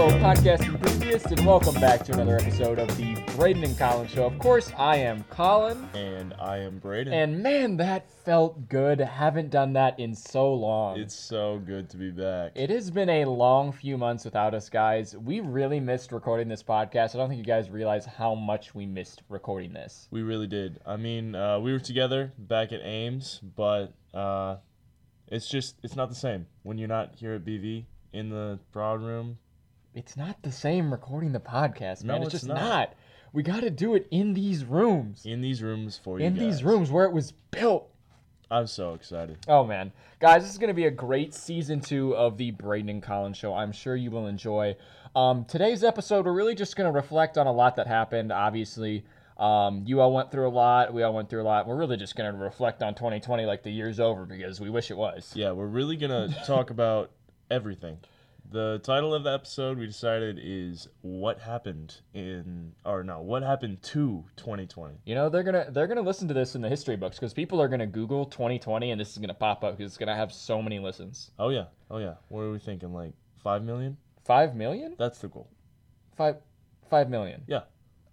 fellow podcast enthusiasts, and welcome back to another episode of the Brayden and Colin Show. Of course, I am Colin, And I am Brayden. and man, that felt good. Haven't done that in so long. it's so good to be back. It has been a long few months without us, guys. We really missed recording this podcast. I don't think you guys realize how much we missed recording this. we really did. I mean, uh, we were together back at Ames, but uh, it's just it's not the same when you're not here at BV in the prod room. It's not the same recording the podcast, man. No, it's it's just not. not. We got to do it in these rooms. In these rooms for you. In these rooms where it was built. I'm so excited. Oh man, guys, this is gonna be a great season two of the Brayden and Colin's show. I'm sure you will enjoy. Um, today's episode, we're really just gonna reflect on a lot that happened. Obviously, um, you all went through a lot. We all went through a lot. We're really just gonna reflect on 2020 like the year's over because we wish it was. Yeah, we're really gonna talk about everything. The title of the episode we decided is "What Happened in," or no, "What Happened to 2020." You know they're gonna they're gonna listen to this in the history books because people are gonna Google 2020 and this is gonna pop up because it's gonna have so many listens. Oh yeah, oh yeah. What are we thinking? Like five million? Five million? That's the goal. Five five million. Yeah.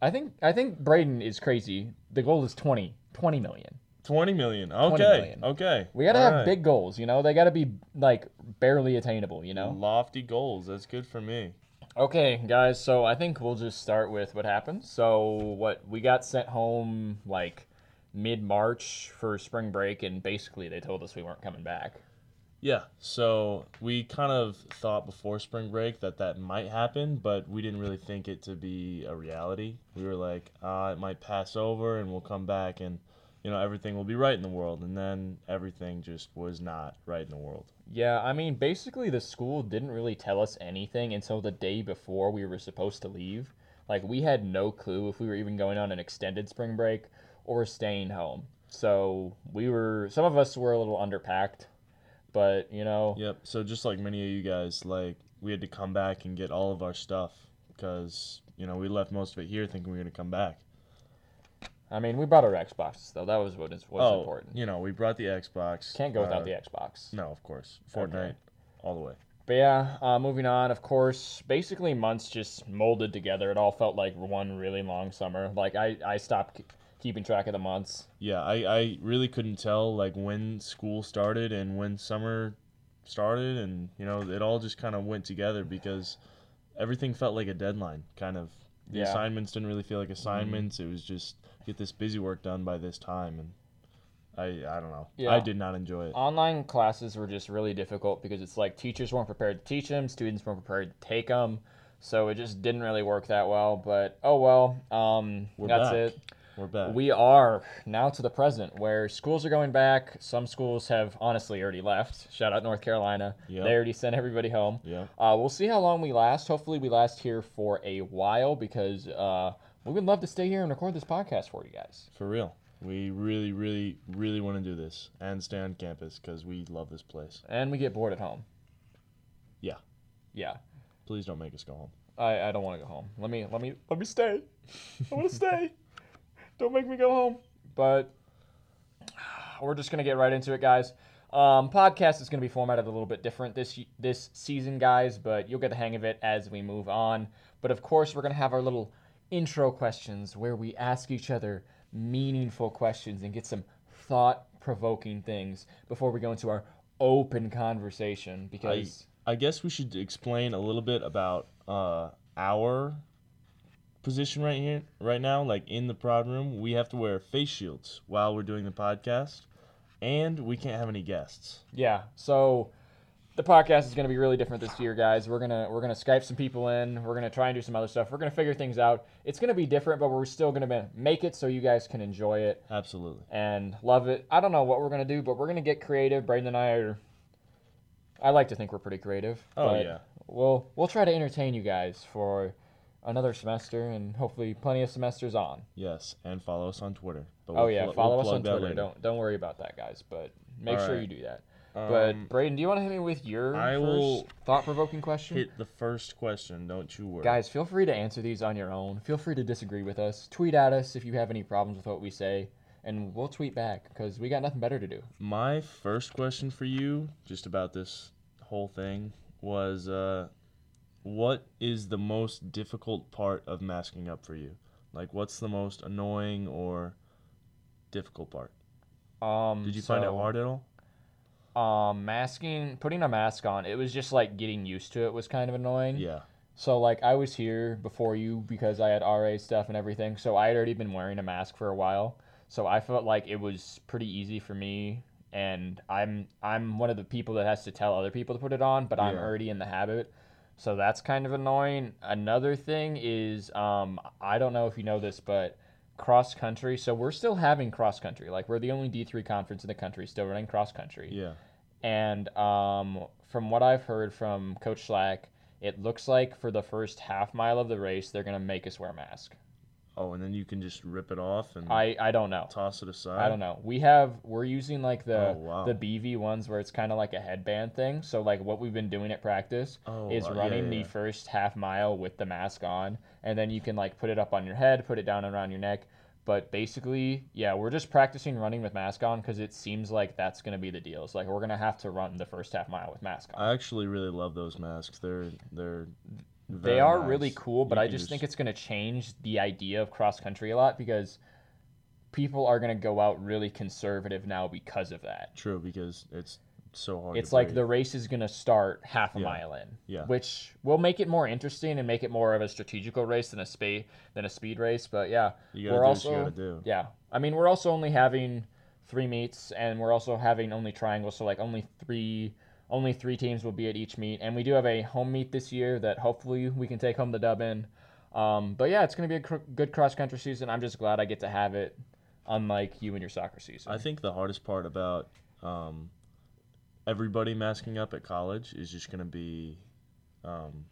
I think I think Brayden is crazy. The goal is 20 20 million. 20 million. Okay. million. Okay. We gotta All have right. big goals, you know. They gotta be like barely attainable, you know. lofty goals. That's good for me. Okay, guys. So I think we'll just start with what happened. So what we got sent home like mid March for spring break, and basically they told us we weren't coming back. Yeah. So we kind of thought before spring break that that might happen, but we didn't really think it to be a reality. We were like, uh, it might pass over and we'll come back and, you know, everything will be right in the world. And then everything just was not right in the world. Yeah, I mean, basically the school didn't really tell us anything until the day before we were supposed to leave. Like we had no clue if we were even going on an extended spring break or staying home. So we were some of us were a little underpacked, but you know, Yep. So just like many of you guys, like we had to come back and get all of our stuff because, you know, we left most of it here thinking we were going to come back. I mean, we brought our Xbox though. That was what is what's oh, important. you know, we brought the Xbox. Can't go without uh, the Xbox. No, of course. Fortnite, all the way. But yeah, uh, moving on. Of course, basically months just molded together. It all felt like one really long summer. Like I, I stopped keeping track of the months. Yeah, I, I really couldn't tell like when school started and when summer started, and you know, it all just kind of went together because everything felt like a deadline. Kind of, the Yeah. Mm-hmm. assignments didn't really feel like assignments. It was just get this busy work done by this time, and I, I don't know. Yeah. I did not enjoy it. Online classes were just really difficult because it's like teachers weren't prepared to teach them, students weren't prepared to take them, so it just didn't really work that well. But oh well. Um, We're that's back. it. We're back. We are now to the present where schools are going back. Some schools have honestly already left. Shout out North Carolina. Yep. They already sent everybody home. yeah. Uh, we'll see how long we last. Hopefully, we last here for a while because uh, we would love to stay here and record this podcast for you guys. For real. We really, really, really want to do this and stay on campus because we love this place. And we get bored at home. Yeah. Yeah. Please don't make us go home. I, I don't want to go home. Let me let me let me stay. I want to stay. Don't make me go home. But we're just gonna get right into it, guys. Um, podcast is gonna be formatted a little bit different this this season, guys, but you'll get the hang of it as we move on. But of course, we're gonna have our little intro questions where we ask each other meaningful questions and get some thought-provoking things before we go into our open conversation. Because I guess we should explain a little bit about uh, our position right here, right now. Like in the prod room, we have to wear face shields while we're doing the podcast, and we can't have any guests. Yeah. So the podcast is going to be really different this year, guys. We're gonna we're gonna Skype some people in. We're gonna try and do some other stuff. We're gonna figure things out. It's gonna be different, but we're still gonna make it so you guys can enjoy it Absolutely. and love it. I don't know what we're gonna do, but we're gonna get creative. Brayden and I are. I like to think we're pretty creative. Oh, yeah. We'll we'll try to entertain you guys for another semester and hopefully plenty of semesters on. Yes, and follow us on Twitter. But Oh we'll yeah, pl- follow we'll us on Twitter. later. Don't don't worry about that, guys. But make All sure right. you do that. But Um, Brayden, do you want to hit me with your I first thought-provoking question? hit the first question. Don't you worry. Guys, feel free to answer these on your own. Feel free to disagree with us. Tweet at us if you have any problems with what we say, and we'll tweet back because we got nothing better to do. My first question for you, just about this whole thing, was uh, what is the most difficult part of masking up for you? Like, what's the most annoying or difficult part? Um, Did you find it hard at all? Um, masking, putting a mask on, it was just like getting used to it was kind of annoying. Yeah. So like I was here before you because I had RA stuff and everything. So I had already been wearing a mask for a while. So I felt like it was pretty easy for me and I'm I'm one of the people that has to tell other people to put it on, but I'm already in the habit. So that's kind of annoying. Another thing is um I don't know if you know this, but cross country. So we're still having cross country. Like we're the only D3 conference in the country still running cross country. Yeah. And um, from what I've heard from Coach Slack, it looks like for the first half mile of the race, they're gonna make us wear a mask. Oh, and then you can just rip it off and I, I don't know. toss it aside. I don't know. We have we're using like the Oh, wow. the BV ones where it's kind of like a headband thing. So like what we've been doing at practice Oh, is uh, yeah, running yeah, the first half mile with the mask on, and then you can like put it up on your head, put it down around your neck. But basically, yeah, we're just practicing running with mask on because it seems like that's gonna be the deal. It's like we're gonna have to run the first half mile with mask on. I actually really love those masks. They're they're they are nice. really cool, but You I just think it's going to change the idea of cross country a lot because people are going to go out really conservative now because of that. true because it's so hard. It's like breathe. the race is going to start half a Yeah. mile in, Yeah. which will make it more interesting and make it more of a strategical race than a speed than a speed race. But yeah, you gotta we're do also what you gotta do. yeah. I mean, we're also only having three meets, and we're also having only triangles, so like only three. Only three teams will be at each meet, and we do have a home meet this year that hopefully we can take home the dub in. Um, but yeah, it's going to be a cr- good cross country season. I'm just glad I get to have it, unlike you and your soccer season. I think the hardest part about um, everybody masking up at college is just gonna be um,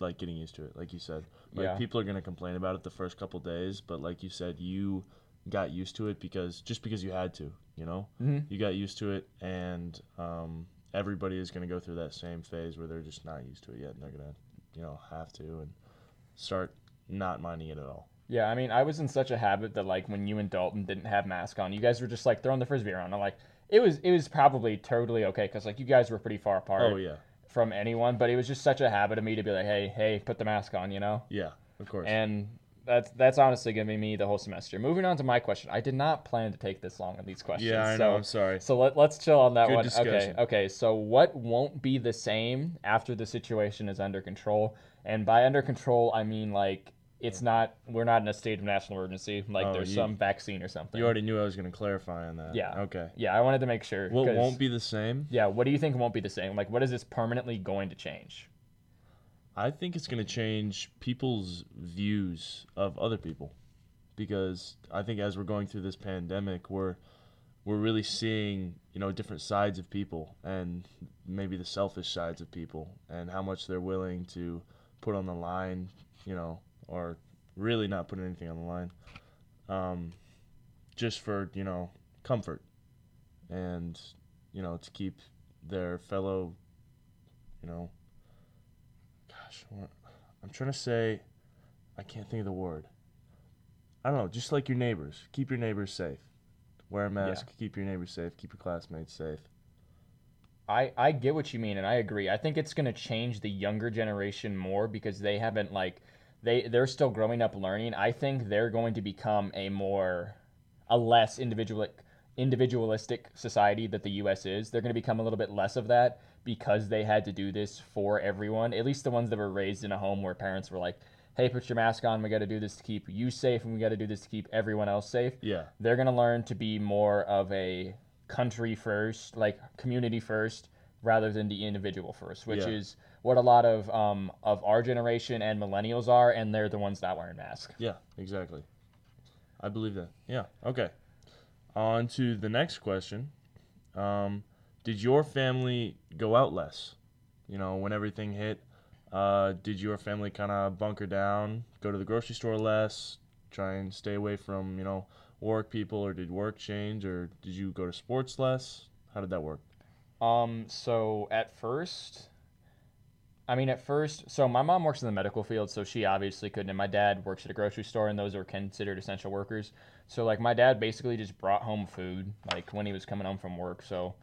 like getting used to it. Like you said, like Yeah. people are gonna complain about it the first couple days, but like you said, you got used to it because just because you had to, you know, Mhm. you got used to it, and um, everybody is gonna go through that same phase where they're just not used to it yet, and they're gonna, you know, have to and start not minding it at all. Yeah, I mean, I was in such a habit that like when you and Dalton didn't have mask on, you guys were just like throwing the frisbee around. I'm like, it was it was probably totally okay because like you guys were pretty far apart Oh yeah, from anyone, but it was just such a habit of me to be like, hey, hey, put the mask on, you know. yeah, of course. And that's that's honestly gonna be me the whole semester. Moving on to my question, I did not plan to take this long on these questions. yeah, I so, know. I'm sorry. So let, let's chill on that Good one. discussion. Okay, okay. So what won't be the same after the situation is under control? And by under control, I mean like it's not we're not in a state of national emergency. Like Oh, there's you- some vaccine or something. You already knew I was gonna clarify on that. Yeah. Okay. yeah, I wanted to make sure. What won't be the same? Yeah, what do you think won't be the same? Like, what is this permanently going to change? I think it's going to change people's views of other people because I think as we're going through this pandemic, we're we're really seeing you know different sides of people and maybe the selfish sides of people and how much they're willing to put on the line, you know, or really not putting anything on the line, um, just for you know comfort and you know to keep their fellow, you know, gosh, what, I'm trying to say, I can't think of the word. I don't know, just like your neighbors. Keep your neighbors safe. Wear a mask, keep your neighbors safe, keep your classmates safe. I, I get what you mean and I agree. I think it's going to change the younger generation more because they haven't like they they're still growing up learning. I think they're going to become a more a less individual individualistic society that the US is. They're going to become a little bit less of that because they had to do this for everyone. At least the ones that were raised in a home where parents were like, "Hey, put your mask on. We got to do this to keep you safe and we got to do this to keep everyone else safe." Yeah, they're going to learn to be more of a country first, like community first, rather than the individual first, which Yeah. is what a lot of um, of our generation and millennials are, and they're the ones not wearing masks. yeah, exactly. I believe that. Yeah, okay. On to the next question. Um, did your family go out less? You know, when everything hit, uh, did your family kind of bunker down, go to the grocery store less, try and stay away from, you know, work people, or did work change, or did you go to sports less? How did that work? Um, so at first, I mean, at first, so my mom works in the medical field, so she obviously couldn't, and my dad works at a grocery store, and those are considered essential workers. So like my dad basically just brought home food, like when he was coming home from work. So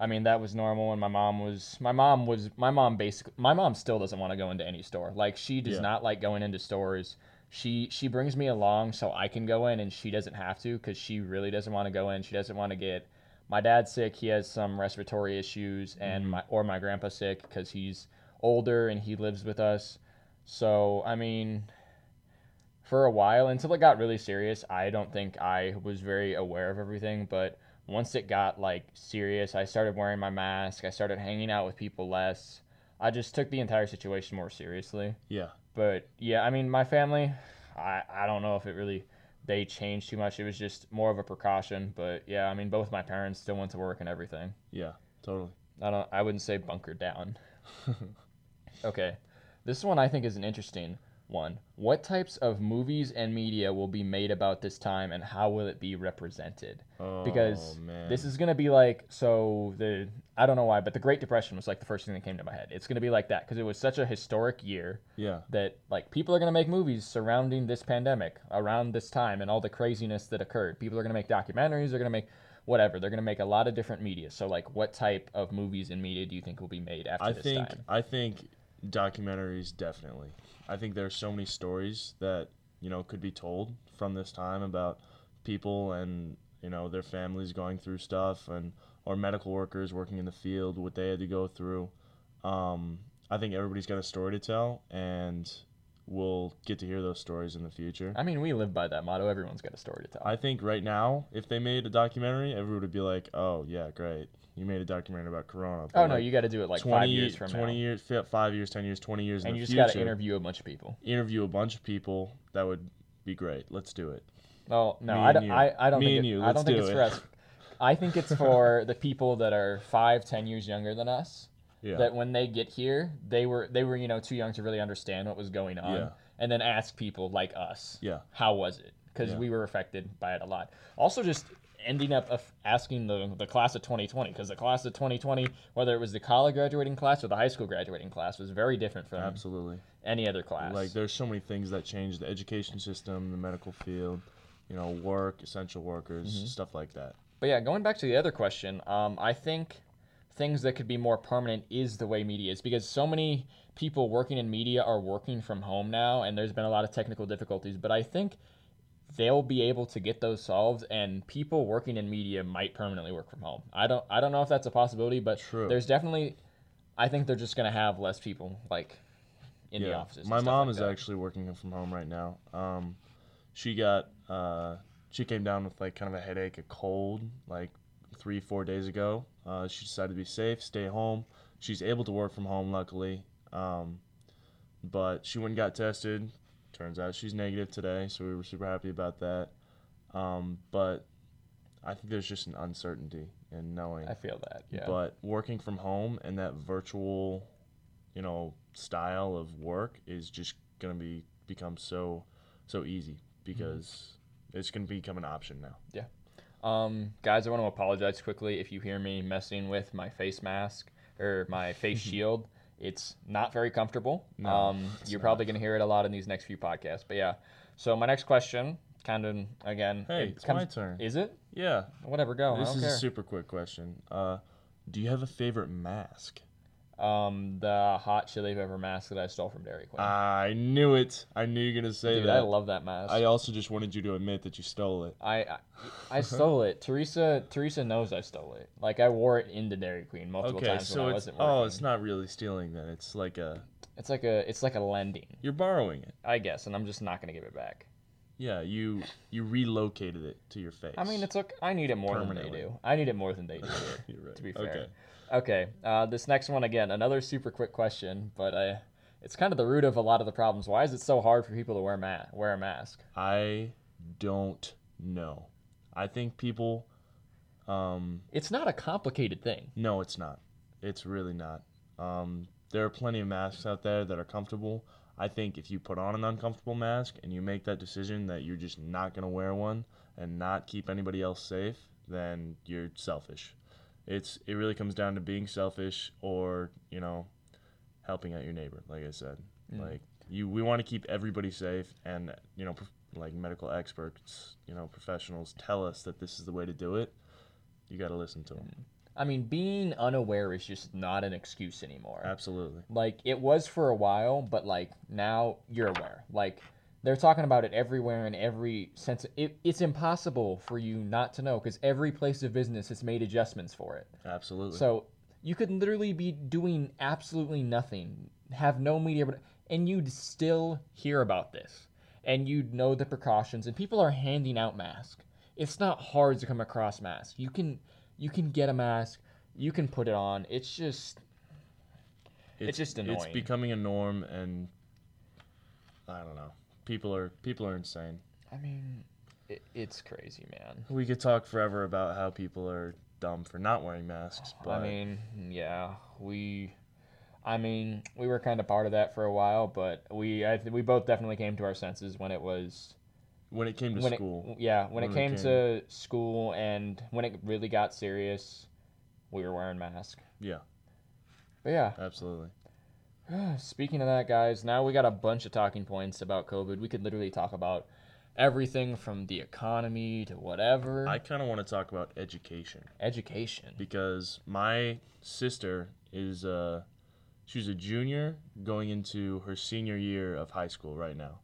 I mean, that was normal. And my mom was, my mom was, my mom basically, my mom still doesn't want to go into any store. Like she does Yeah. not like going into stores. She she brings me along so I can go in, and she doesn't have to because she really doesn't want to go in. She doesn't want to get my dad's sick. He has some respiratory issues, and mm-hmm. my or my grandpa's sick because he's older and he lives with us. So I mean, for a while until it got really serious, I don't think I was very aware of everything. But once it got like serious, I started wearing my mask. I started hanging out with people less. I just took the entire situation more seriously. Yeah. But yeah, I mean, my family, I, I don't know if it really they changed too much. It was just more of a precaution. But yeah, I mean, both my parents still went to work and everything. Yeah. Totally. I don't. I wouldn't say bunker down. okay, this one I think is an interesting one. What types of movies and media will be made about this time, and how will it be represented? Oh, because oh, man. This is gonna be like so the I don't know why, but the Great Depression was like the first thing that came to my head. It's gonna be like that because it was such a historic year Yeah. that like people are gonna make movies surrounding this pandemic around this time and all the craziness that occurred. People are gonna make documentaries. They're gonna make whatever. They're gonna make a lot of different media. So like, what type of movies and media do you think will be made after I this think time? I think documentaries definitely. I think there's so many stories that you know could be told from this time about people and you know their families going through stuff and or medical workers working in the field what they had to go through. Um, I think everybody's got a story to tell and we'll get to hear those stories in the future. I mean, we live by that motto. Everyone's got a story to tell. I think right now, if they made a documentary, everyone would be like, "Oh yeah, great, you made a documentary about Corona." oh no, like, you got to do it like 20, five years from 20 now, years, five years, ten years, twenty years and you just got to interview a bunch of people. interview a bunch of people. That would be great. Let's do it. Well, no, I don't. you. I, I don't Me think. and it- you, I let's don't think do it's it. for us. I think it's for the people that are five, ten years younger than us. Yeah. That when they get here, they were they were you know too young to really understand what was going on, Yeah. and then ask people like us, Yeah. how was it? Because Yeah. we were affected by it a lot. Also, just ending up asking the the class of 2020, because the class of 2020, whether it was the college graduating class or the high school graduating class, was very different from Absolutely. any other class. Like there's so many things that change the education system, the medical field, you know, work, essential workers, Mm-hmm. stuff like that. But yeah, going back to the other question, um, I think things that could be more permanent is the way media is because so many people working in media are working from home now, and there's been a lot of technical difficulties. But I think they'll be able to get those solved, and people working in media might permanently work from home. I don't, I don't know if that's a possibility, but True. there's definitely. I think they're just gonna have less people like in the offices. My mom like is that. actually working from home right now. Um, she got uh, she came down with like kind of a headache, a cold, like three four days ago. Uh, she decided to be safe, stay home. She's able to work from home, luckily. Um, but she went and got tested. Turns out she's negative today, so we were super happy about that. Um, but I think there's just an uncertainty in knowing. I feel that. Yeah. But working from home and that virtual, you know, style of work is just gonna be become so so easy because it's gonna become an option now. Yeah. Um, guys, I want to apologize quickly if you hear me messing with my face mask or my face shield. It's not very comfortable. No, um, you're not. probably going to hear it a lot in these next few podcasts. But yeah, so my next question, kind of again, Hey, it it's my turn. Is it? Yeah, Whatever, go. this is don't a care. super quick question. Uh, do you have a favorite mask? Um, the hot chili pepper mask that I stole from Dairy Queen. I knew it. I knew you were gonna say Dude, that. I love that mask. I also just wanted you to admit that you stole it. I, I I stole it. Teresa Teresa knows I stole it. Like I wore it into Dairy Queen multiple Okay, times so when I wasn't working. oh, it's not really stealing then. It's like a It's like a it's like a lending, you're borrowing it. I guess, and I'm just not gonna give it back. Yeah, you you relocated it to your face. I mean, it's okay. I need it more than they do. I need it more than they do. Here, You're right. to be fair. Okay. Okay. Uh, this next one again, another super quick question, but uh, it's kind of the root of a lot of the problems. Why is it so hard for people to wear ma- wear a mask? I don't know. I think people um It's not a complicated thing. no, it's not. It's really not. Um there are plenty of masks out there that are comfortable. I think if you put on an uncomfortable mask and you make that decision that you're just not going to wear one and not keep anybody else safe, then you're selfish. It's it really comes down to being selfish or, you know, helping out your neighbor, like I said. Like you we want to keep everybody safe and, you know, like medical experts, you know, professionals tell us that this is the way to do it. You got to listen to them. I mean, being unaware is just not an excuse anymore. Absolutely. Like it was for a while, but like now you're aware. Like they're talking about it everywhere in every sense. It, it's impossible for you not to know because every place of business has made adjustments for it. Absolutely. So you could literally be doing absolutely nothing, have no media, but- and you'd still hear about this, and you'd know the precautions. And people are handing out masks. It's not hard to come across masks. You can you can get a mask. You can put it on. It's just it's just annoying. It's becoming a norm, and I don't know. People are people are insane. I mean, it, it's crazy, man. We could talk forever about how people are dumb for not wearing masks, but I mean, yeah, we. I mean, we were kind of part of that for a while, but we I th- we both definitely came to our senses when it was when it came to when school, It, yeah, when, it When it came came- to school and when it really got serious, we were wearing masks. yeah, But yeah, absolutely. speaking of that, guys, now we got a bunch of talking points about COVID. We could literally talk about everything from the economy to whatever. I kind of want to talk about education Education. because my sister is uh she's a junior going into her senior year of high school right now.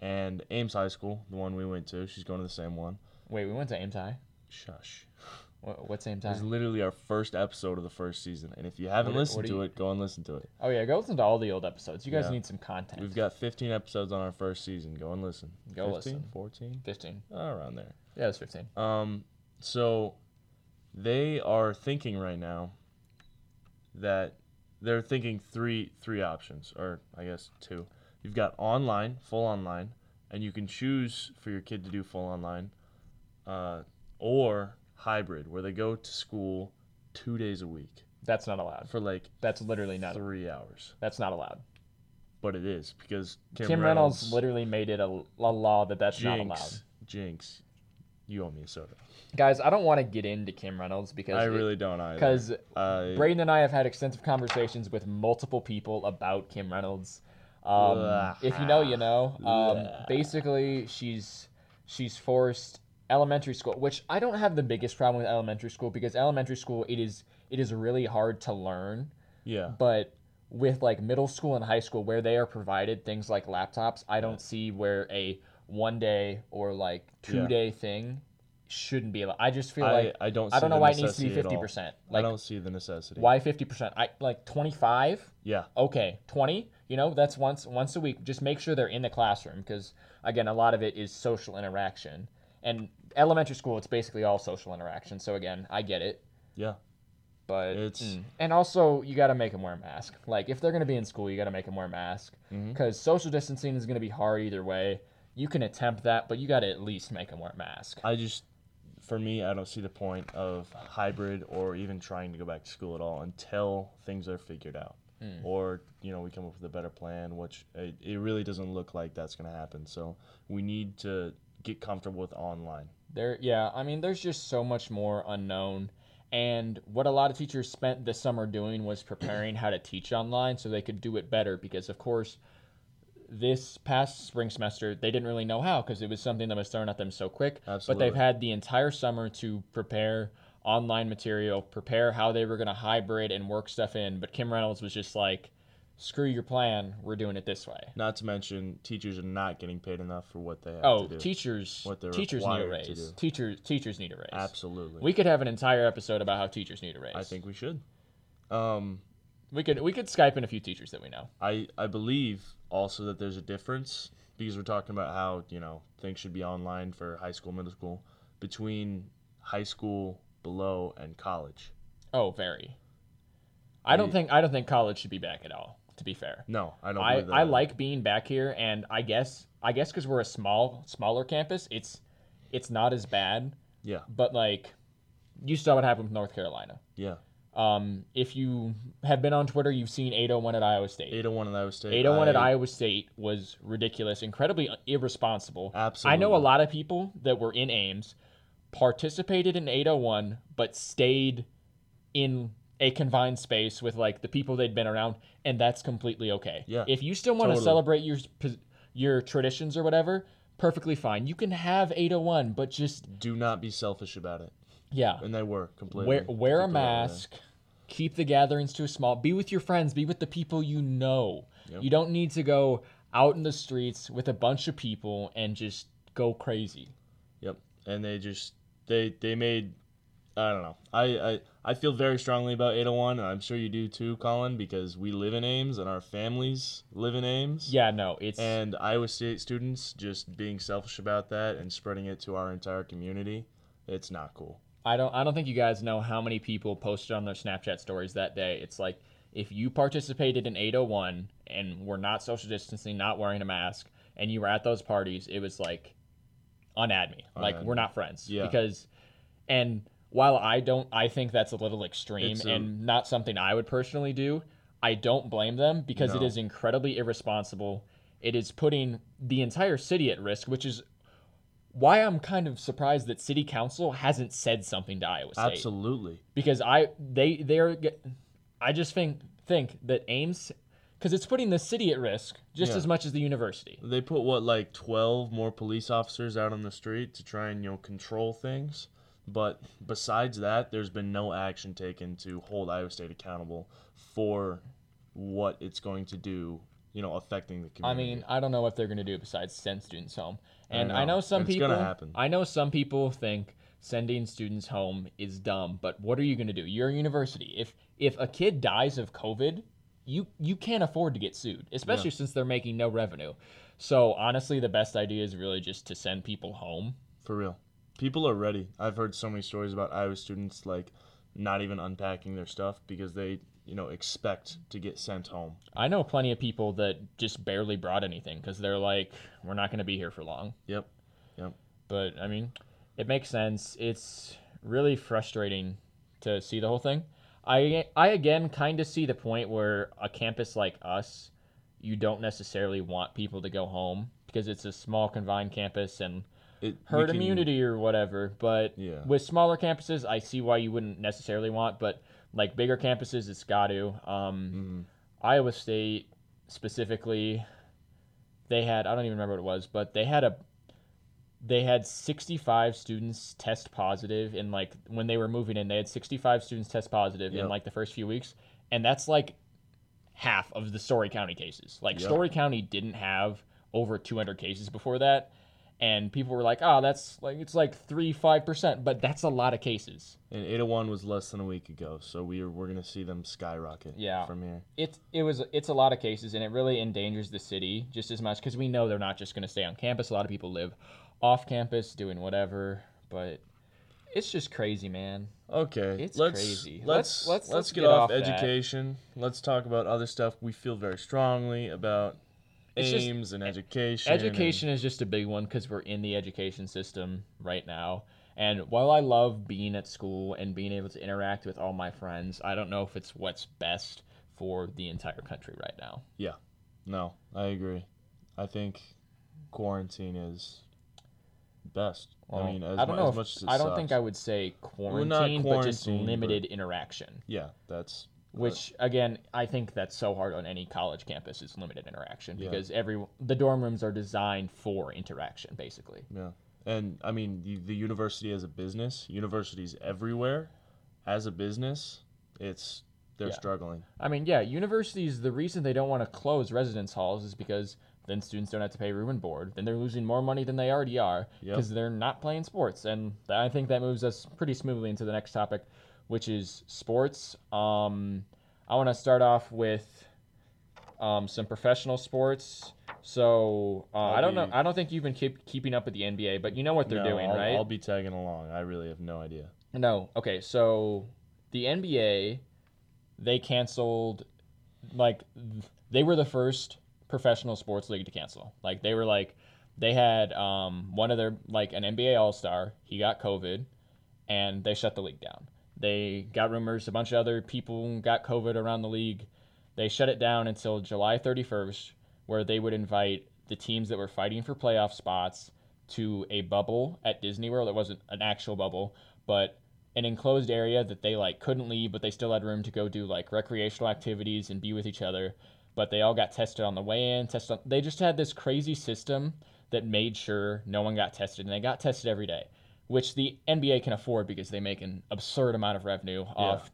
And Ames High School, the one we went to, she's going to the same one. Wait, we went to Ames High. Shush. What, same time? It was literally our first episode of the first season. And if you haven't What- listened what do to it, go and listen to it. Oh yeah, go listen to all the old episodes. You guys Yeah. need some content. We've got 15 episodes on our first season. Go and listen. Go 15, listen. 14, fifteen. oh, around there. Yeah, it's fifteen. Um, so they are thinking right now that they're thinking three three options, or I guess two. You've got online, full online, and you can choose for your kid to do full online, uh, or hybrid, where they go to school two days a week That's not allowed. for like That's literally not. three hours. That's not allowed. But it is because Kim, Kim, Reynolds, literally made it a, a law that that's not allowed. Jinx, Jinx, you owe me a soda. Guys, I don't want to get into Kim Reynolds because I really don't either. because I, Brayden and I have had extensive conversations with multiple people about Kim Reynolds. Um, if you know, you know. Um, basically, she's she's forced elementary school, which I don't have the biggest problem with elementary school because elementary school it is it is really hard to learn, yeah. but with like middle school and high school where they are provided things like laptops, I don't see where a one day or like two Yeah. day thing shouldn't be. I just feel I, like I don't. I don't know why it needs to be fifty percent. I don't see the necessity. why fifty percent? I like twenty five. Yeah, Okay, twenty. You know, that's once once a week. Just make sure they're in the classroom because again, a lot of it is social interaction. And elementary school, it's basically all social interaction. So again, I get it. yeah, But It's- mm. and also you got to make them wear a mask. Like if they're gonna be in school, you got to make them wear a mask because social distancing is gonna be hard either way. You can attempt that, but you got to at least make them wear a mask. I just, for me, I don't see the point of hybrid or even trying to go back to school at all until things are figured out, Mm. or you know we come up with a better plan. Which it, it really doesn't look like that's going to happen. So we need to get comfortable with online. There, yeah. I mean, there's just so much more unknown. And what a lot of teachers spent this summer doing was preparing how to teach online so they could do it better. Because, of course, this past spring semester, they didn't really know how because it was something that was thrown at them so quick. Absolutely. But they've had the entire summer to prepare online material, prepare how they were going to hybrid and work stuff in. But Kim Reynolds was just like, screw your plan. We're doing it this way. Not to mention, teachers are not getting paid enough for what they have Oh, to do. teachers, What they're teachers need a raise. Teachers, teachers need a raise. Absolutely. We could have an entire episode about how teachers need a raise. I think we should. Um, we could we could Skype in a few teachers that we know. I I believe also that there's a difference because we're talking about how you know things should be online for high school, middle school, between high school below and college. Oh, very. I don't think I don't think college should be back at all. To be fair, No, I don't. I, I like being back here, and I guess I guess because we're a small smaller campus, it's it's not as bad. Yeah. But like, you saw what happened with North Carolina. Yeah, Um, if you have been on Twitter, you've seen 801 at Iowa State. 801 at Iowa State. 801 at Iowa State was ridiculous, incredibly irresponsible. Absolutely. I know a lot of people that were in Ames participated in 801 but stayed in a confined space with like the people they'd been around and that's completely okay. Yeah, If you still want to totally. celebrate your your traditions or whatever, perfectly fine. You can have 801 but just Do not be selfish about it. Yeah. and they were completely. Wear, wear a mask. Keep the gatherings to a small. Be with your friends. Be with the people you know. Yep. You don't need to go out in the streets with a bunch of people and just go crazy. Yep, and they just they they made. I don't know. I, I I feel very strongly about 801, and I'm sure you do too, Colin, because we live in Ames and our families live in Ames. Yeah, no, it's And Iowa State students just being selfish about that and spreading it to our entire community, it's not cool. I don't I don't think you guys know how many people posted on their Snapchat stories that day. It's like if you participated in 801 and were not social distancing, not wearing a mask, and you were at those parties, it was like unadd me. Like Unadd we're not friends. Yeah. Because and while I don't I think that's a little extreme a- and um, not something I would personally do, I don't blame them because it No. is incredibly irresponsible. It is putting the entire city at risk, which is why I'm kind of surprised that city council hasn't said something to Iowa State Absolutely. because I they they're I just think think that Ames because it's putting the city at risk just Yeah. as much as the university. They put what like 12 more police officers out on the street to try and you know control things. But besides that, there's been no action taken to hold Iowa State accountable for what it's going to do, you know, affecting the community. I mean, I don't know what they're going to do besides send students home. And I know. know, some It's people gonna happen. I know some people think sending students home is dumb, but what are you going to do? You're a university. If if a kid dies of COVID, you you can't afford to get sued, especially since they're making no revenue. So, honestly, the best idea is really just to send people home. For real. People are ready. I've heard so many stories about Iowa students like not even unpacking their stuff because they, you know, expect to get sent home. I know plenty of people that just barely brought anything because they're like, we're not going to be here for long. Yep. Yep. But I mean, it makes sense. It's really frustrating to see the whole thing. I I again kind of see the point where a campus like us, you don't necessarily want people to go home because it's a small confined campus and It herd can- immunity or whatever. But Yeah. with smaller campuses, I see why you wouldn't necessarily want. But like bigger campuses, it's got to. Um, Mhm. Iowa State specifically, they had I don't even remember what it was, but they had a they had 65 students test positive in like when they were moving in they had 65 students test positive in like the first few weeks and that's like half of the Story County cases. Like Yep. Story County didn't have over 200 cases before that and people were like, "Oh, that's like it's like 3 5%, but that's a lot of cases." And 801 was less than a week ago, so we're we're gonna see them skyrocket. Yeah. From here. It it was it's a lot of cases and it really endangers the city just as much because we know they're not just going to stay on campus. A lot of people live off campus doing whatever, but it's just crazy, man. Okay. It's let's, crazy. Let's Let's- let's- let's, get, get off, off education. Let's talk about other stuff we feel very strongly about It's just- Ames and education. and- Education is just a big one because we're in the education system right now. And while I love being at school and being able to interact with all my friends, I don't know if it's what's best for the entire country right now. Yeah. No, I agree. I think quarantine is best. Well, I mean, as, I don't know. as much as I don't sucks. think I would say quarantine, not but just quarantine, but- limited interaction. Yeah, that's Uh, which again, I think that's so hard on any college campus is limited interaction Yeah. because every the dorm rooms are designed for interaction, basically. Yeah. And I mean, the, the university as a business, universities everywhere as a business, it's they're Yeah. struggling. I mean, yeah, universities. The reason they don't want to close residence halls is because then students don't have to pay room and board. Then they're losing more money than they already are Yep. because they're not playing sports. And th- I think that moves us pretty smoothly into the next topic, which is sports. Um, I want to start off with um, some professional sports. So uh, I don't know. I don't think you've been keep, keeping up with the NBA, but you know what they're No, doing, I'll, right? I'll be tagging along. I really have no idea. No. Okay. So the NBA, they canceled, like, they were the first professional sports league to cancel. Like, they were like, they had um, one of their, like, an NBA All Star. He got COVID, and they shut the league down. They got rumors, a bunch of other people got COVID around the league. They shut it down until July 31st, where they would invite the teams that were fighting for playoff spots to a bubble at Disney World. It wasn't an actual bubble, but an enclosed area that they like couldn't leave, but they still had room to go do like recreational activities and be with each other. But they all got tested on the way in. Tested. On, they just had this crazy system that made sure no one got tested, and they got tested every day. Which the NBA can afford because they make an absurd amount of revenue off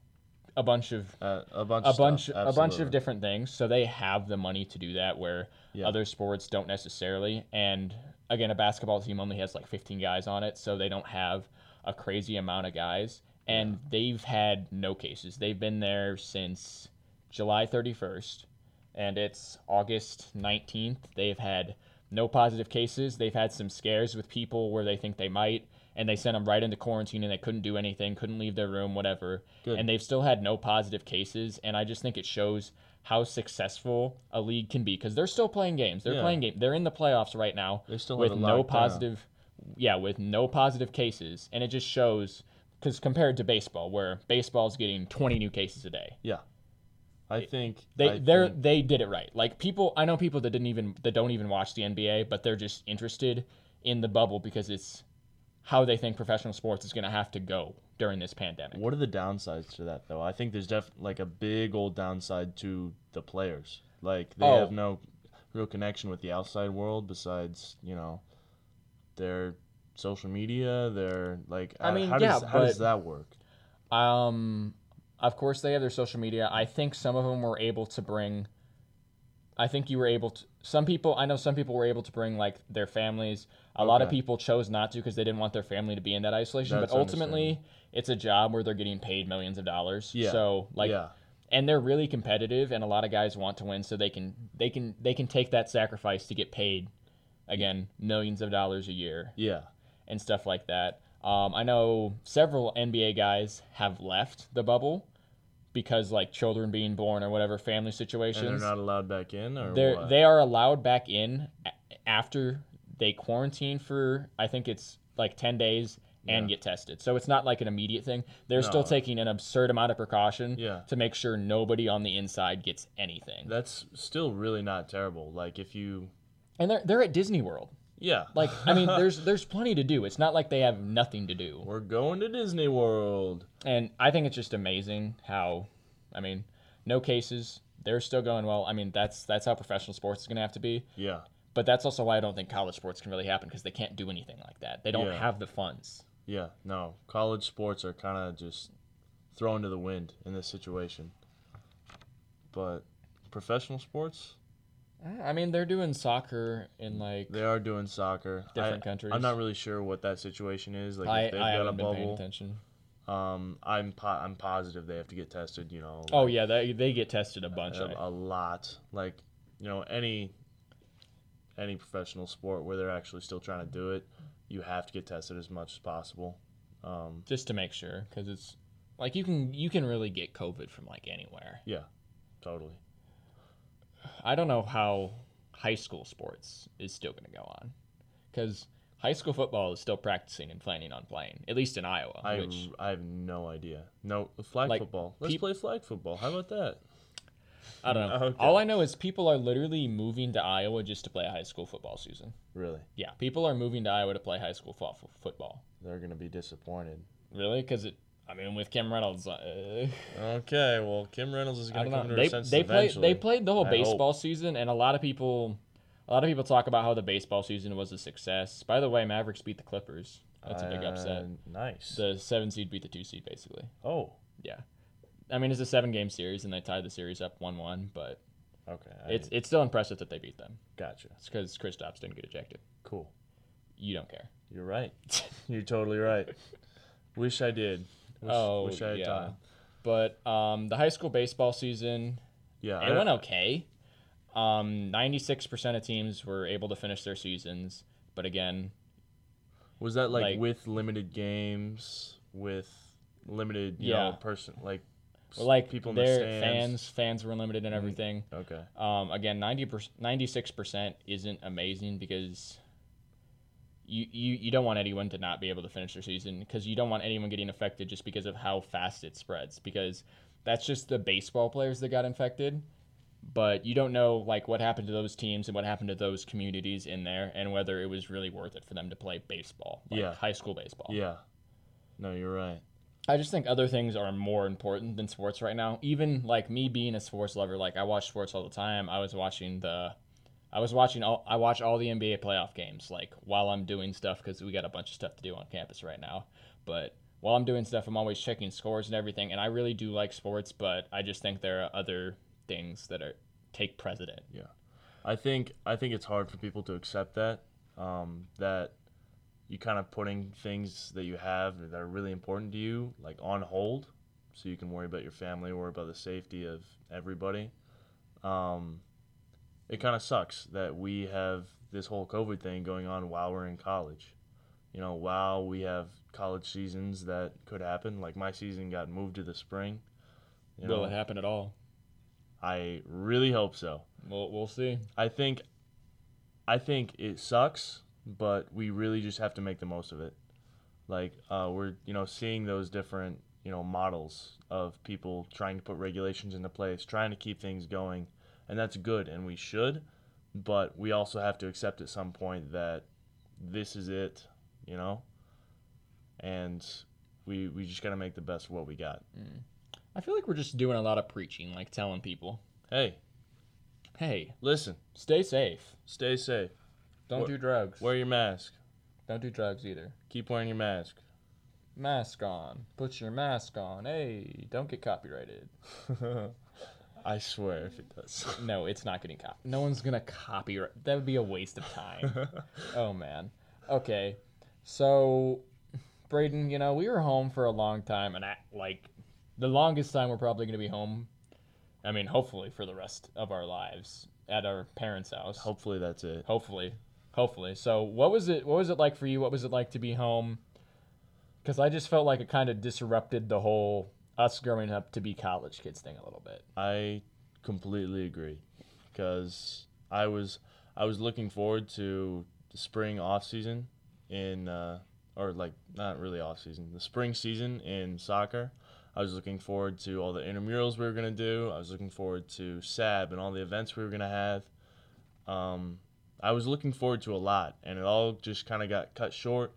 a bunch of Uh, a bunch. a bunch a bunch of different things. So they have the money to do that where Yeah. other sports don't necessarily. And again a basketball team only has like 15 guys on it so they don't have a crazy amount of guys. And they've had no cases. They've been there since July 31st and it's August 19th they've had no positive cases. They've had some scares with people where they think they might and they sent them right into quarantine and they couldn't do anything couldn't leave their room whatever Good. and they've still had no positive cases and i just think it shows how successful a league can be because they're still playing games they're Yeah. playing game they're in the playoffs right now They still with no locked down. positive yeah with no positive cases and it just shows because compared to baseball where baseball's getting 20 new cases a day Yeah. I think they they they did it right like people i know people that didn't even that don't even watch the nba but they're just interested in the bubble because it's how they think professional sports is going to have to go during this pandemic What are the downsides to that though? I think there's def like a big old downside to the players. Like they Oh. have no real connection with the outside world besides you know their social media. Their like. I mean, how yeah, does, how does that work? Um, of course they have their social media. I think some of them were able to bring. I think you were able to. Some people, I know some people were able to bring like their families. A lot of people chose not to because they didn't want their family to be in that isolation. That's but ultimately, it's a job where they're getting paid millions of dollars. Yeah. So like, yeah. and they're really competitive, and a lot of guys want to win, so they can they can they can take that sacrifice to get paid. Again, millions of dollars a year Yeah. and stuff like that. Um, I know several NBA guys have left the bubble because like children being born or whatever family And situations. they're not allowed back in, or They're what? they are allowed back in after they quarantine for I think it's like ten days and Yeah. get tested. So it's not like an immediate thing. They're still taking an absurd amount of precaution Yeah. to make sure nobody on the inside gets anything. That's still really not terrible. Like if you, And they're they're at Disney World. Yeah. Like I mean, there's there's plenty to do. It's not like they have nothing to do. we're going to Disney World. And I think it's just amazing how, I mean, no cases. They're still going well. I mean, that's that's how professional sports is going to have to be. Yeah. But that's also why I don't think college sports can really happen because they can't do anything like that. They don't Yeah. have the funds. Yeah, no. College sports are kind of just thrown to the wind in this situation. But professional sports, I mean, they're doing soccer in like they are doing soccer. Different I, countries. I'm not really sure what that situation is. Like I, if they've I got a haven't been paying bubble, attention. um, I'm po- I'm positive they have to get tested. You know. Oh yeah, they they get tested a bunch. a, I- a lot. Like you know any any professional sport where they're actually still trying to do it, you have to get tested as much as possible. Um, just to make sure because it's like you can you can really get COVID from like anywhere. Yeah, totally. I don't know how high school sports is still going to go on because high school football is still practicing and planning on playing, at least in Iowa. I, which I have no idea. No flag Like, football. Let's peop- play flag football. How about that? I don't know. Okay. All I know is people are literally moving to Iowa just to play a high school football season. Really? Yeah, people are moving to Iowa to play high school fo- fo- football. They're gonna be disappointed. Really? Because it. I mean, with Kim Reynolds, uh, Okay, well, Kim Reynolds is I gonna come know. to They senses they played they played the whole I baseball season, and a lot of people, a lot of people talk about how the baseball season was a success. By the way, Mavericks beat the Clippers. That's a big upset. Uh, Nice. The seven seed beat the two seed, basically. oh, Yeah. I mean, it's a seven game series, and they tied the series up one one, but okay. I it's it's still impressive that they beat them. gotcha. It's because Kristaps didn't get ejected. Cool. You don't care. You're right. You're totally right. Wish I did. Wish, Oh, wish I had yeah. time. But um, the high school baseball season, Yeah. it I- went okay. Um, 96% of teams were able to finish their seasons. But again, Was that like, like- with limited games, with limited, you Yeah. know, person like, s- like people in the their stands? fans, fans were limited and everything. Okay. Um, again, 90 96% isn't amazing because you, you, you don't want anyone to not be able to finish their season because you don't want anyone getting affected just because of how fast it spreads because that's just the baseball players that got infected but you don't know like what happened to those teams and what happened to those communities in there and whether it was really worth it for them to play baseball like Yeah. high school baseball Yeah. No, you're right. I just think other things are more important than sports right now. Even like me being a sports lover, like I watch sports all the time. I was watching the I was watching all I watch all the NBA playoff games like while I'm doing stuff because we got a bunch of stuff to do on campus right now. But while I'm doing stuff, I'm always checking scores and everything. And I really do like sports, but I just think there are other things that are take precedent. Yeah, I think I think it's hard for people to accept that um, that you kind of putting things that you have that are really important to you like on hold, so you can worry about your family, worry about the safety of everybody. Um, it kind of sucks that we have this whole COVID thing going on while we're in college. You know, while we have college seasons that could happen, like my season got moved to the spring. You Will know, it happen at all? I really hope so. We'll, we'll see. I think I think it sucks, but we really just have to make the most of it. Like uh, we're you know seeing those different you know models of people trying to put regulations into place, trying to keep things going, and that's good, and we should. But we also have to accept at some point that this is it, you know, and we we just gotta make the best of what we got. Mm. I feel like we're just doing a lot of preaching, like telling people, Hey, "Hey, listen, stay safe. stay safe, Don't Wha- do drugs. wear your mask, Don't do drugs either. keep wearing your mask." Mask on. Put your mask on. Hey, don't get copyrighted. I swear if it does. No, it's not getting cop. No one's gonna copyright. That would be a waste of time. oh man. Okay, so Brayden, you know we were home for a long time, and I, like the longest time we're probably gonna be home. I mean, hopefully for the rest of our lives at our parents' house. Hopefully that's it. Hopefully, hopefully. So, what was it? What was it like for you? What was it like to be home? Because I just felt like it kind of disrupted the whole us growing up to be college kids thing a little bit. I completely agree because I was I was looking forward to the spring off season in uh, or like not really off season the spring season in soccer. I was looking forward to all the intramurals we were gonna do. I was looking forward to SAB and all the events we were gonna have. Um, I was looking forward to a lot, and it all just kind of got cut short.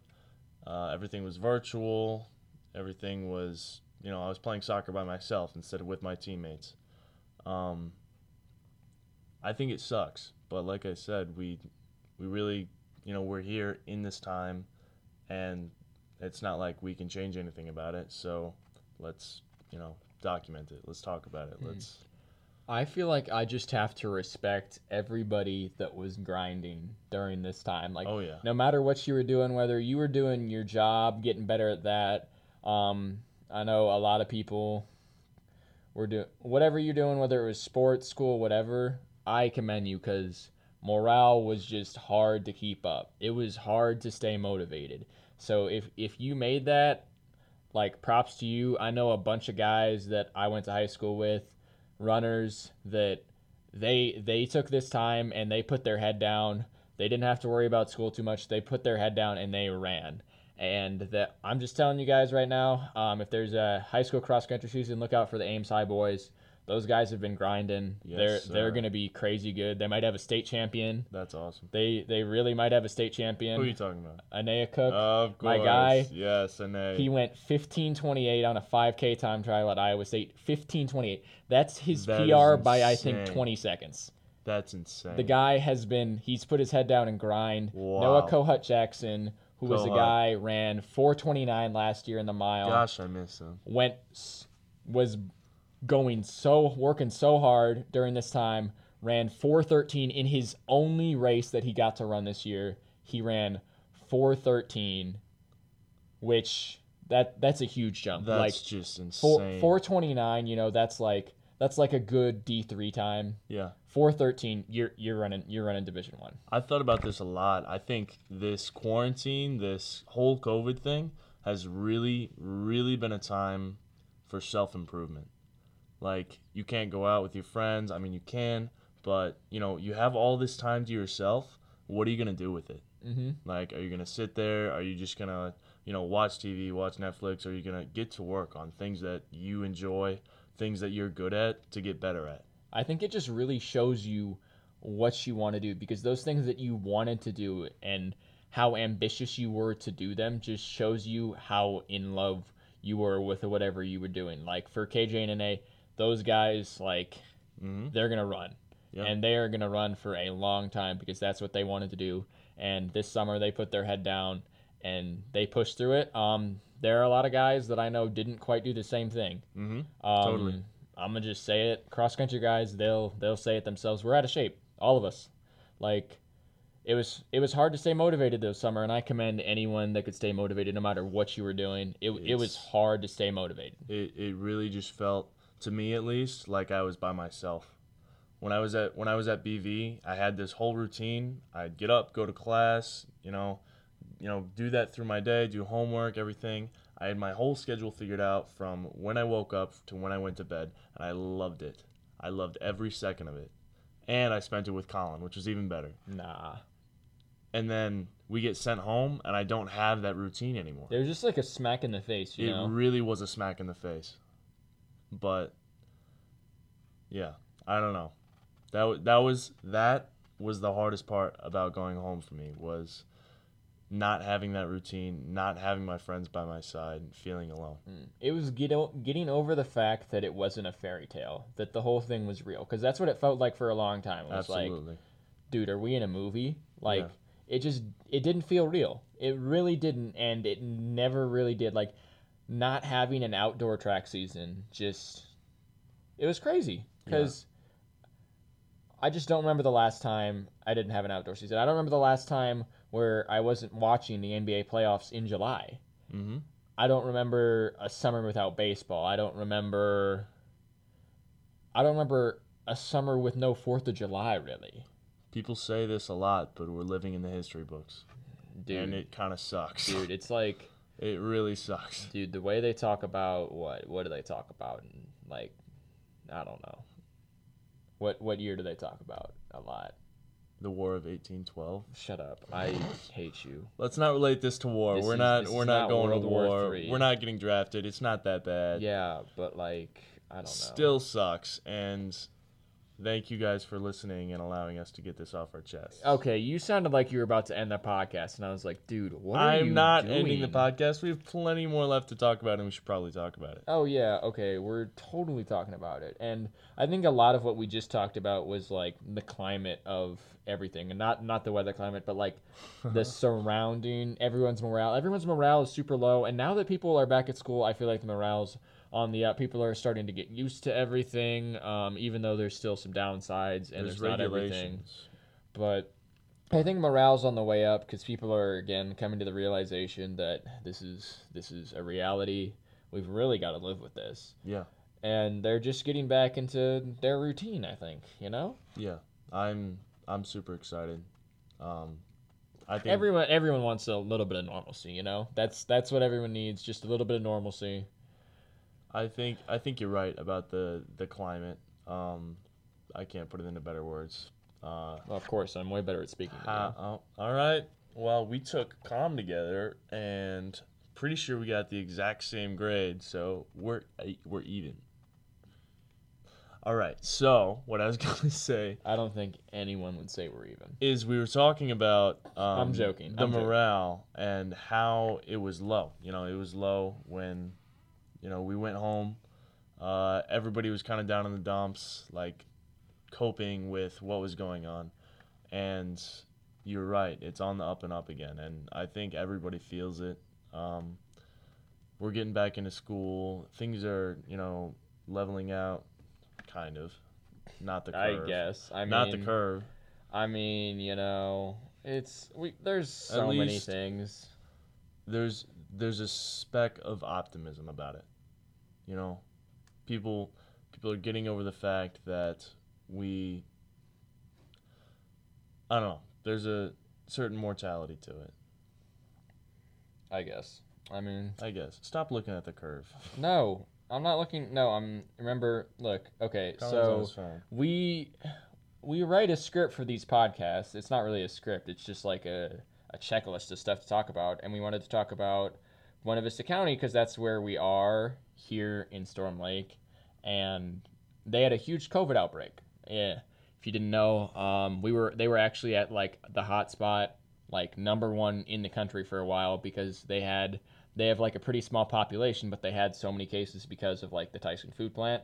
Uh, everything was virtual. Everything was, you know, I was playing soccer by myself instead of with my teammates. Um, I think it sucks, but like I said, we we really, you know, we're here in this time, and it's not like we can change anything about it. So let's, you know, document it. Let's talk about it. Mhm. Let's. I feel like I just have to respect everybody that was grinding during this time. Like, Oh yeah. no matter what you were doing, whether you were doing your job, getting better at that. Um, I know a lot of people were doing whatever you're doing, whether it was sports, school, whatever. I commend you because morale was just hard to keep up. It was hard to stay motivated. So if if you made that, like props to you. I know a bunch of guys that I went to high school with, runners that they they took this time and they put their head down. They didn't have to worry about school too much. They put their head down and they ran. And that I'm just telling you guys right now, um, if there's a high school cross country season, look out for the Ames High boys. Those guys have been grinding. Yes, they're sir. they're gonna be crazy good. They might have a state champion. That's awesome. They they really might have a state champion. Who are you talking about? Anea Cook. Of my guy, Yes, they. he went 15:28 on a 5K time trial at Iowa State. 15:28. That's his That PR by I think 20 seconds. That's insane. The guy has been he's put his head down and grind. Wow. Noah Kohut Jackson, who was a guy ran 429 last year in the mile. Gosh, I miss him. Went was going so working so hard during this time. Ran 413 in his only race that he got to run this year. He ran 413, which that that's a huge jump. That's like just four, insane. 429, you know, that's like that's like a good D3 time. Yeah. 413, you're you're running you're running Division 1. I've thought about this a lot. I think this quarantine, this whole COVID thing, has really, really been a time for self improvement. Like, you can't go out with your friends. I mean, you can, but, you know, you have all this time to yourself. What are you going to do with it? Mhm. Like, are you going to sit there? Are you just going to, you know, watch TV, watch Netflix? Are you going to get to work on things that you enjoy, things that you're good at to get better at? I think it just really shows you what you want to do because those things that you wanted to do and how ambitious you were to do them just shows you how in love you were with whatever you were doing. Like for KJ and NA, those guys like hmm they're gonna run. Yeah. and they are going to run for a long time because that's what they wanted to do. And this summer they put their head down and they pushed through it. Um, there are a lot of guys that I know didn't quite do the same thing. Mm-hmm. Um, Totally. I'm gonna just say it. Cross country guys, they'll they'll say it themselves. We're out of shape, all of us. Like, it was it was hard to stay motivated this summer, and I commend anyone that could stay motivated no matter what you were doing. It it was hard to stay motivated. It it really just felt to me at least like I was by myself. When I was at when I was at BV, I had this whole routine. I'd get up, go to class, you know, you know, do that through my day, do homework, everything. I had my whole schedule figured out from when I woke up to when I went to bed, and I loved it. I loved every second of it. And I spent it with Colin, which was even better. Nah, And then we get sent home and I don't have that routine anymore. it was just like a smack in the face, you it know. really was a smack in the face. But yeah, I don't know. That that was that was the hardest part about going home for me was not having that routine, not having my friends by my side, feeling alone. Mm. It was get o- getting over the fact that it wasn't a fairy tale, that the whole thing was real, because that's what it felt like for a long time. It was like, Absolutely. dude, are we in a movie? Like, it just it didn't feel real. It really didn't, and it never really did. Like, not having an outdoor track season just it was crazy because I just don't remember the last time I didn't have an outdoor season. I don't remember the last time where I wasn't watching the NBA playoffs in July. hmm I don't remember a summer without baseball. I don't remember. I don't remember a summer with no Fourth of July, really, People say this a lot, but we're living in the history books, dude. and it kind of sucks. dude, it's like, It really sucks. dude, the way they talk about what? What do they talk about? And like, I don't know. What what year do they talk about? A lot. The War of 1812. Shut up. I hate you. Let's not relate this to war. This we're is- not. We're not, not going World to War war. We're not getting drafted. It's not that bad. Yeah, but like, I don't know. Still sucks. And thank you guys for listening and allowing us to get this off our chest. Okay, you sounded like you were about to end the podcast, and I was like, dude, what are I'm you not doing? ending the podcast. We have plenty more left to talk about, and we should probably talk about it. Oh yeah, okay, we're totally talking about it. And I think a lot of what we just talked about was like the climate of everything and not not the weather climate, but like the surrounding everyone's morale. Everyone's morale is super low and now that people are back at school, I feel like the morale's on the app. People are starting to get used to everything um, even though there's still some downsides and there's, There's not everything. But I think morale's on the way up because people are again coming to the realization that this is this is a reality. We've really got to live with this Yeah, and they're just getting back into their routine. I think you know yeah. I'm I'm super excited. Um, I think everyone everyone wants a little bit of normalcy. You know that's that's what everyone needs, just a little bit of normalcy. I think I think you're right about the the climate. Um, I can't put it into better words. Uh, Well, of course, I'm way better at speaking. Uh, oh, all right. Well, we took com together, and pretty sure we got the exact same grade, so we're we're even. All right. So what I was gonna say I don't think anyone would say we're even. is we were talking about um, I'm joking, the I'm joking. morale and how it was low. You know, it was low when you know we went home. Uh, everybody was kind of down in the dumps, like coping with what was going on. And you're right, it's on the up and up again, and I think everybody feels it. Um, we're getting back into school. Things are, you know, leveling out, kind of. Not the curve. I guess. I mean, Not the curve. I mean, you know, it's we. There's so many things. there's there's a speck of optimism about it. You know, people people are getting over the fact that we I don't know. There's a certain mortality to it. I guess. I mean, I guess. Stop looking at the curve. no, I'm not looking. No, I'm. Remember, look. Okay, Colin's so we we write a script for these podcasts. It's not really a script. It's just like a, a checklist of stuff to talk about. And we wanted to talk about Buena Vista County because that's where we are here in Storm Lake. And they had a huge COVID outbreak. Yeah. If you didn't know, um, we were they were actually at like the hot spot, like number one in the country for a while because they had they have like a pretty small population, but they had so many cases because of like the Tyson food plant.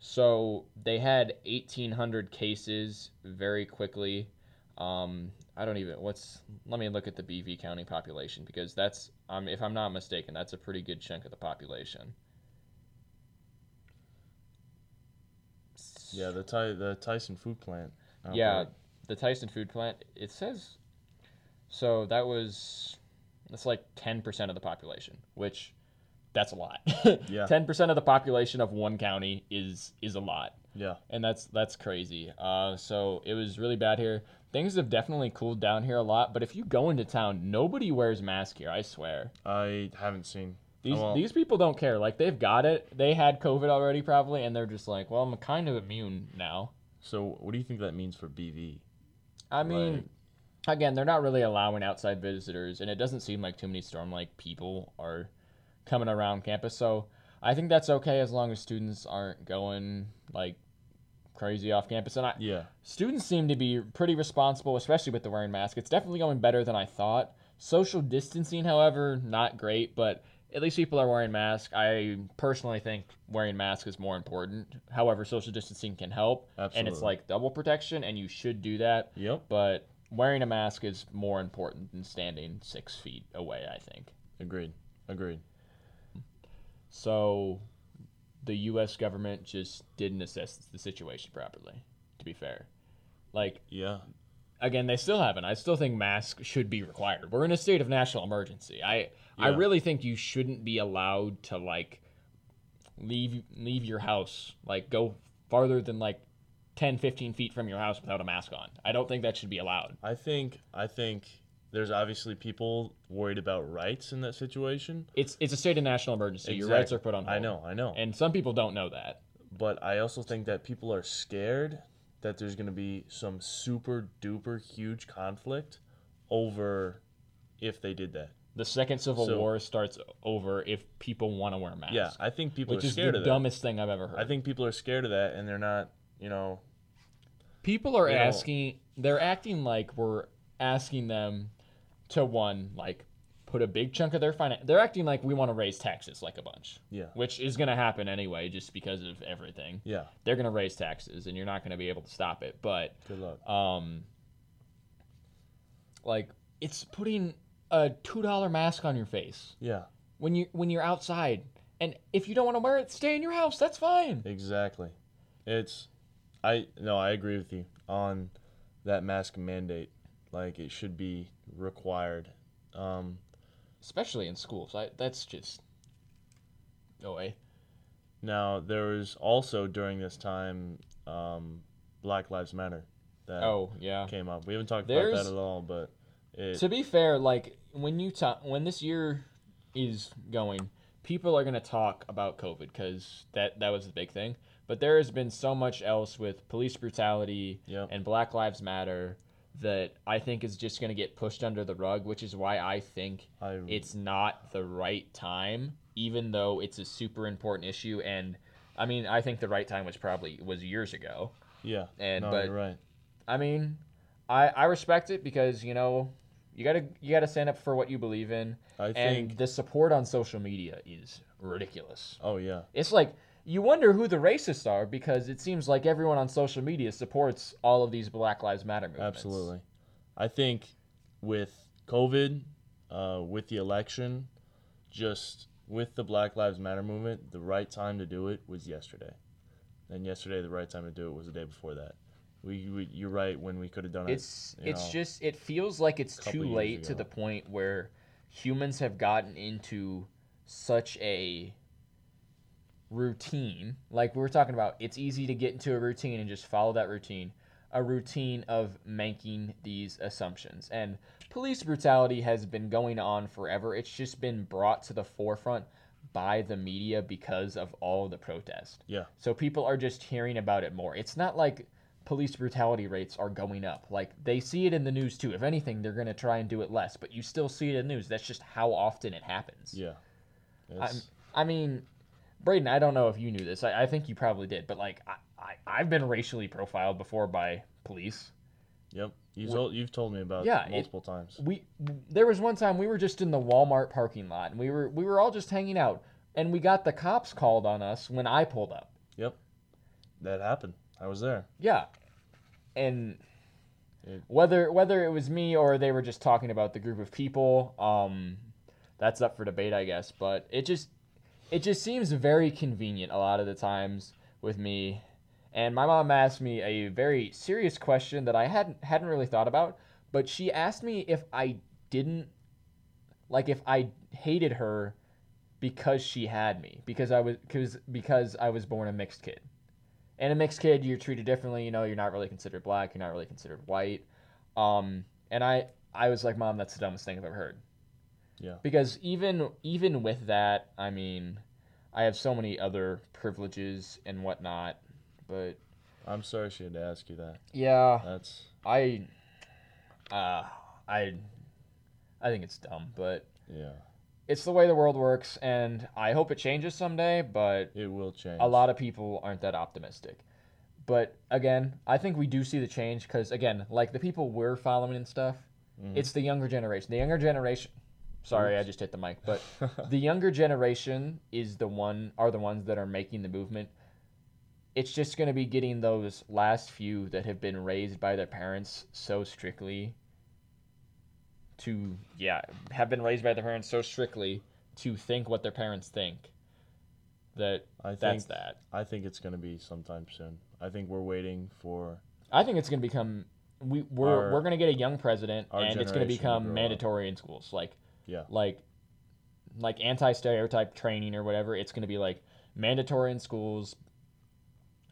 So they had 1,800 cases very quickly. Um, I don't even what's. Let me look at the BV County population because that's um, if I'm not mistaken, that's a pretty good chunk of the population. Yeah, the Ty- the Tyson food plant. Yeah, the Tyson food plant. It says so that was that's like ten percent of the population, which that's a lot. Yeah. ten percent of the population of one county is is a lot, Yeah. and that's that's crazy. Uh, so it was really bad here. Things have definitely cooled down here a lot, but if you go into town, nobody wears mask here. I swear. I haven't seen. These well, these people don't care. Like they've got it. They had COVID already probably, and they're just like, well, I'm kind of immune now. So, what do you think that means for BV? I mean, Like- again, they're not really allowing outside visitors, and it doesn't seem like too many storm like people are coming around campus. So I think that's okay as long as students aren't going like crazy off campus. And I, Yeah. students seem to be pretty responsible, especially with the wearing mask. It's definitely going better than I thought. Social distancing, however, not great, but at least people are wearing masks. I personally think wearing masks is more important. However, social distancing can help, Absolutely. and it's like double protection, and you should do that Yep. but wearing a mask is more important than standing six feet away, I think. Agreed. Agreed. So the US government just didn't assess the situation properly, to be fair. Like, Yeah. again, they still haven't. I still think masks should be required. We're in a state of national emergency. I I really think you shouldn't be allowed to like leave leave your house, like go farther than like 10, 15 feet from your house without a mask on. I don't think that should be allowed. I think. I think there's obviously people worried about rights in that situation. It's it's a state of national emergency. Your rights are put on hold. I know. I know. And some people don't know that. but I also think that people are scared that there's going to be some super duper huge conflict over if they did that. The second civil So- war starts over if people want to wear masks. Yeah, I think people which are scared the of that. dumbest thing I've ever heard. I think people are scared of that, and they're not. You know. people are asking. They're acting like we're asking them to one like put a big chunk of their finance. They're acting like we want to raise taxes like a bunch, Yeah. which is going to happen anyway, just because of everything. Yeah. They're going to raise taxes, and you're not going to be able to stop it. But Good luck. um like it's putting a two dollar mask on your face Yeah. when you when you're outside and if you don't want to wear it stay in your house that's fine Exactly. It's. I no. I agree with you on that mask mandate. Like it should be required. Um, especially in schools I, that's just no way now there was also during this time um, Black Lives Matter that oh yeah came up. We haven't talked There's- about that at all, but it, to be fair like when you talk when this year is going people are going to talk about covid because that that was the big thing but there has been so much else with police brutality Yep. and black lives matter that i think is just going to get pushed under the rug which is why i think I it's not the right time even though it's a super important issue and i mean i think the right time was probably was years ago yeah. and no, but right. I mean, I I respect it because you know you gotta you gotta stand up for what you believe in, I and think. the support on social media is ridiculous. oh yeah. It's like you wonder who the racists are because it seems like everyone on social media supports all of these Black Lives Matter movements. Absolutely. I think with COVID, uh, with the election, just with the Black Lives Matter movement, the right time to do it was yesterday. And yesterday, the right time to do it was the day before that. We, we you're right when we could have done It's it. it's know, just it feels like it's too late to the point where humans have gotten into such a routine. Like we were talking about, it's easy to get into a routine and just follow that routine. A routine of making these assumptions. And police brutality has been going on forever. It's just been brought to the forefront by the media because of all the protest. Yeah. So people are just hearing about it more. It's not like police brutality rates are going up. Like they see it in the news too. If anything, they're going to try and do it less, but you still see it in the news. That's just how often it happens. Yeah. I mean, Brayden, I don't know if you knew this. I, I think you probably did, but like I, I, I've been racially profiled before by police. yep. You've told, you've told me about Yeah, it it- multiple times. We there was one time we were just in the Walmart parking lot and we were we were all just hanging out and we got the cops called on us when I pulled up. Yep. that happened. I was there. Yeah, and It- whether whether it was me or they were just talking about the group of people, um, that's up for debate, I guess. But it just it just seems very convenient a lot of the times with me. And my mom asked me a very serious question that I hadn't hadn't really thought about, but she asked me if I didn't like if I hated her because she had me because I was because because I was born a mixed kid. And a mixed kid, you're treated differently. You know, you're not really considered black. You're not really considered white. Um, and I, I was like, Mom, that's the dumbest thing I've ever heard. Yeah. Because even even with that, I mean, I have so many other privileges and whatnot. But I'm sorry she had to ask you that. yeah, That's I, uh, I, I think it's dumb, but yeah. it's the way the world works, and I hope it changes someday. But It will change. a lot of people aren't that optimistic. But again, I think we do see the change because again, like the people we're following and stuff, Mhm. it's the younger generation. The younger generation. Sorry, I just hit the mic, but the younger generation is the one are the ones that are making the movement. It's just going to be getting those last few that have been raised by their parents so strictly to yeah, have been raised by their parents so strictly to think what their parents think. That I think that's that. I think it's going to be sometime soon. I think we're waiting for I think it's going to become we we're Our- we're going to get a young president and it's going to become grow up. mandatory in schools like Yeah. like like anti-stereotype training or whatever it's going to be like mandatory in schools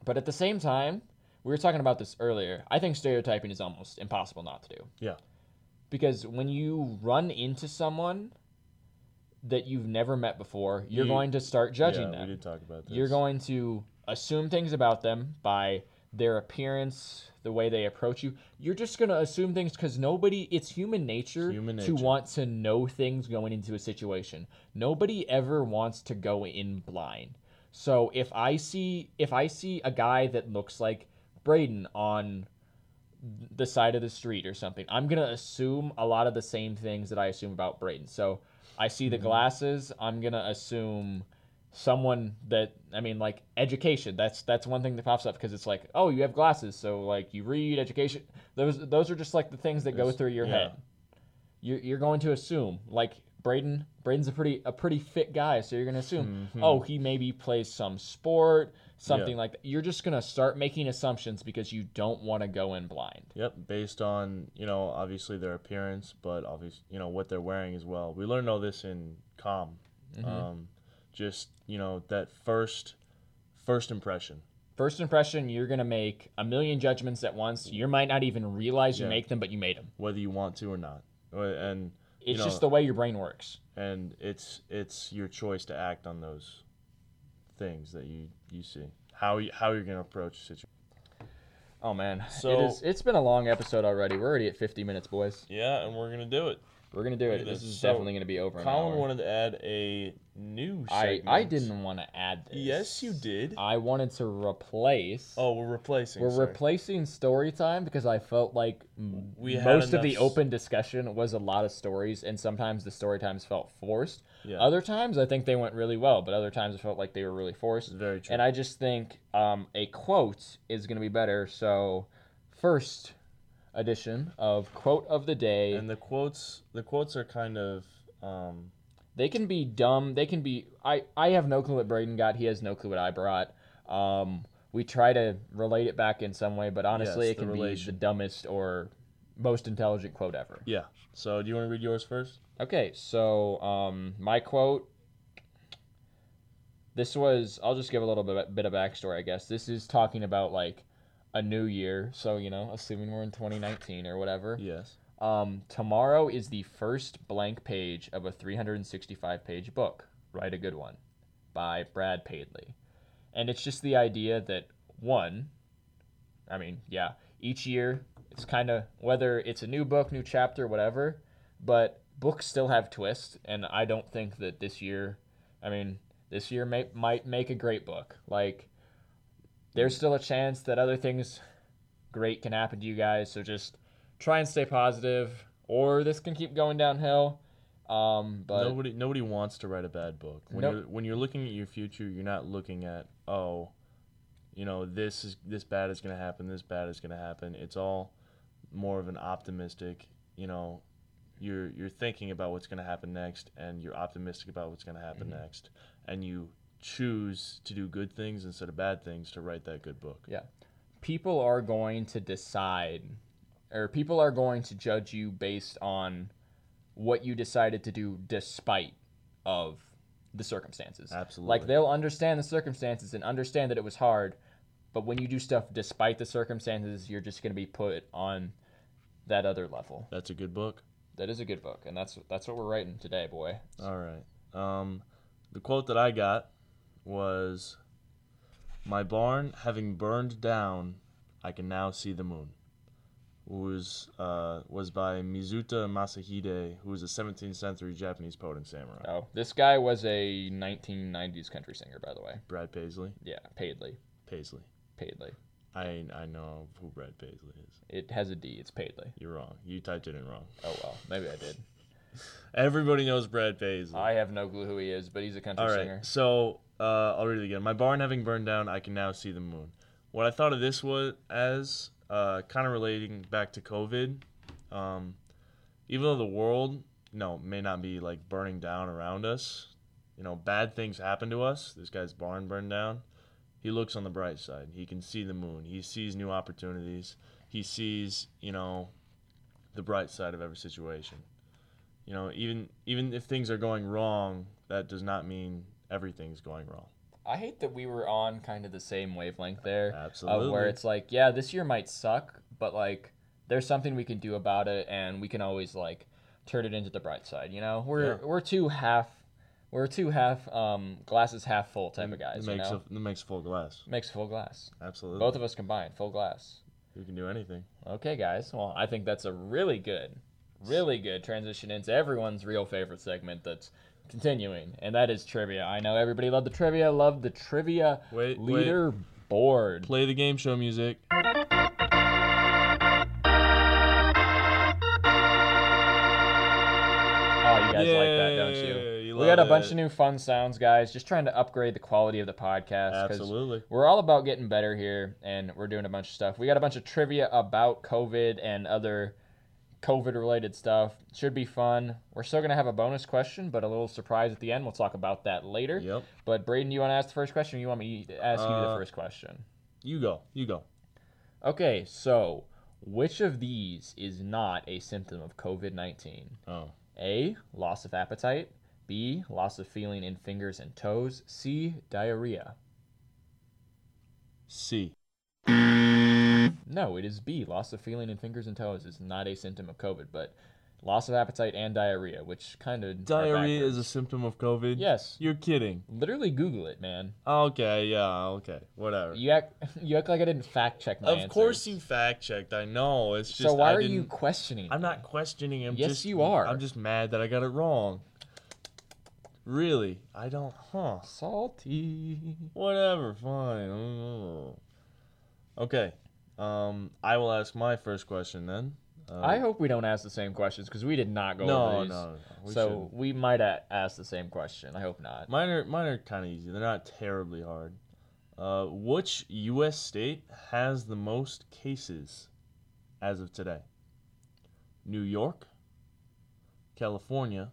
but at the same time we were talking about this earlier i think stereotyping is almost impossible not to do Yeah. because when you run into someone that you've never met before you're You- going to start judging yeah, them We did talk about this. you're going to assume things about them by their appearance, the way they approach you. You're just going to assume things because nobody, it's human nature, human to want to know things going into a situation. Nobody ever wants to go in blind. So if I see if I see a guy that looks like Brayden on the side of the street or something, I'm gonna assume a lot of the same things that I assume about Brayden. So I see the Mhm. glasses, I'm gonna assume someone that I mean like education. That's that's one thing that pops up because it's like, oh, you have glasses, so like you read education. Those those are just like the things that go through your yeah. head. You're you're going to assume like Brayden. Brayden's a pretty a pretty fit guy, so you're gonna assume Mhm. oh, he maybe plays some sport, something like that. You're just gonna start making assumptions because you don't want to go in blind. Yep, based on you know obviously their appearance, but obviously you know what they're wearing as well. We learned all this in com. Mhm. Um, just you know that first first impression. First impression, you're gonna make a million judgments at once. You might not even realize you Yeah. make them, but you made them. whether you want to or not. And It's know- just the way your brain works. and it's it's your choice to act on those things that you you see. How you, how you're gonna approach the situation. Oh man, So- it is, it's been a long episode already. We're already at 50 minutes, boys. Yeah, and we're gonna do it. We're gonna do it. This this. is So, definitely gonna be over. Colin wanted to add a new I segment. I didn't want to add this. Yes, you did. I wanted to replace. Oh, we're replacing. We're sorry. replacing story time because I felt like We most of the open discussion was a lot of stories, and sometimes the story times felt forced. Yeah, Other times I think they went really well, but other times it felt like they were really forced. very true. And I just think um, a quote is going to be better. So, first edition of quote of the day. and the quotes the quotes are kind of um, They can be dumb. They can be. I I have no clue what Brayden got. He has no clue what I brought. Um, we try to relate it back in some way, but honestly, Yes, it can relation. be the dumbest or most intelligent quote ever. yeah. So do you want to read yours first? Okay, so um, my quote. This was. I'll just give a little bit bit of backstory. I guess this is talking about like a new year. So you know, assuming we're in 2019 or whatever. Yes. Um, tomorrow is the first blank page of a 365 page book. Write a good one by Brad Padley. And it's just the idea that one, I mean, yeah, each year it's kind of whether it's a new book, new chapter, whatever, but books still have twists. And I don't think that this year, I mean, this year may, might make a great book. Like, there's still a chance that other things great can happen to you guys. So just try and stay positive, or this can keep going downhill. Um, but nobody nobody wants to write a bad book. When Nope. you're when you're looking at your future, you're not looking at oh, you know, this is this bad is gonna happen, this bad is gonna happen. It's all more of an optimistic, you know, you're you're thinking about what's gonna happen next, and you're optimistic about what's gonna happen Mhm. next, and you choose to do good things instead of bad things to write that good book. Yeah. People are going to decide or people are going to judge you based on what you decided to do despite of the circumstances. Absolutely. Like they'll understand the circumstances and understand that it was hard, but when you do stuff despite the circumstances, you're just going to be put on that other level. That's a good book. That is a good book, and that's that's what we're writing today, boy. All right. Um, the quote that I got was, "My barn having burned down, I can now see the moon." Was uh, was by Mizuta Masahide, who was a 17th century Japanese poet and samurai. Oh, this guy was a 1990s country singer, by the way. Brad Paisley, Yeah, Paidley, Paisley. Paidley. I I know who Brad Paisley is. It has a D. It's Paidley. You're wrong. You typed it in wrong. Oh well, maybe I did. Everybody knows Brad Paisley. I have no clue who he is, but he's a country All right. singer. So uh, I'll read it again. My barn having burned down, I can now see the moon. What I thought of this was as uh, kind of relating back to COVID. Um, even though the world, you know, may not be like burning down around us, you know, bad things happen to us. This guy's barn burned down. He looks on the bright side. He can see the moon. He sees new opportunities. He sees, you know, the bright side of every situation. You know, even even if things are going wrong, that does not mean everything's going wrong. I hate that we were on kind of the same wavelength there, Absolutely. of where it's like, yeah, this year might suck, but like, there's something we can do about it, and we can always like turn it into the bright side. You know, we're Yeah. we're two half, we're two half um glasses half full type of guys. It You makes know, a, it makes full glass. makes full glass. Absolutely. Both of us combined, full glass. We can do anything. Okay, guys. Well, I think that's a really good, really good transition into everyone's real favorite segment that's continuing, and that is trivia. I know everybody loved the trivia, loved the trivia Wait, wait. leader board. Play the game show music. Oh, you guys like that, don't you? You we got a bunch it. of new fun sounds, guys. Just trying to upgrade the quality of the podcast. Absolutely. We're all about getting better here, and we're doing a bunch of stuff. We got a bunch of trivia about COVID and other COVID related stuff. Should be fun. We're still going to have a bonus question, but a little surprise at the end. We'll talk about that later. Yep. But Brayden, you want to ask the first question or you want me to ask you the Uh, first question? You go. You go. Okay, so which of these is not a symptom of COVID 19? Oh. A. Loss of appetite. B. Loss of feeling in fingers and toes. C. Diarrhea. C. Mm-hmm. No, it is B. Loss of feeling in fingers and toes is not a symptom of COVID, but loss of appetite and diarrhea, which kind of Diarrhea is a symptom of COVID. yes. You're kidding. Literally Google it, man. Okay. Yeah. Okay. Whatever. You act you act like I didn't fact check my of course you fact checked. I know. It's just. So why I are you didn't- questioning? I'm not questioning. I'm Yes, just, you are. I'm just mad that I got it wrong. Really? I don't. Huh. salty. Whatever. Fine. Okay. Um, I will ask my first question then. Um, I hope we don't ask the same questions because we did not go no, over no, these. no, no. We so shouldn't. we might a- ask the same question. I hope not. Mine are mine are kind of easy. They're not terribly hard. Uh, which U.S. state has the most cases as of today? New York, California,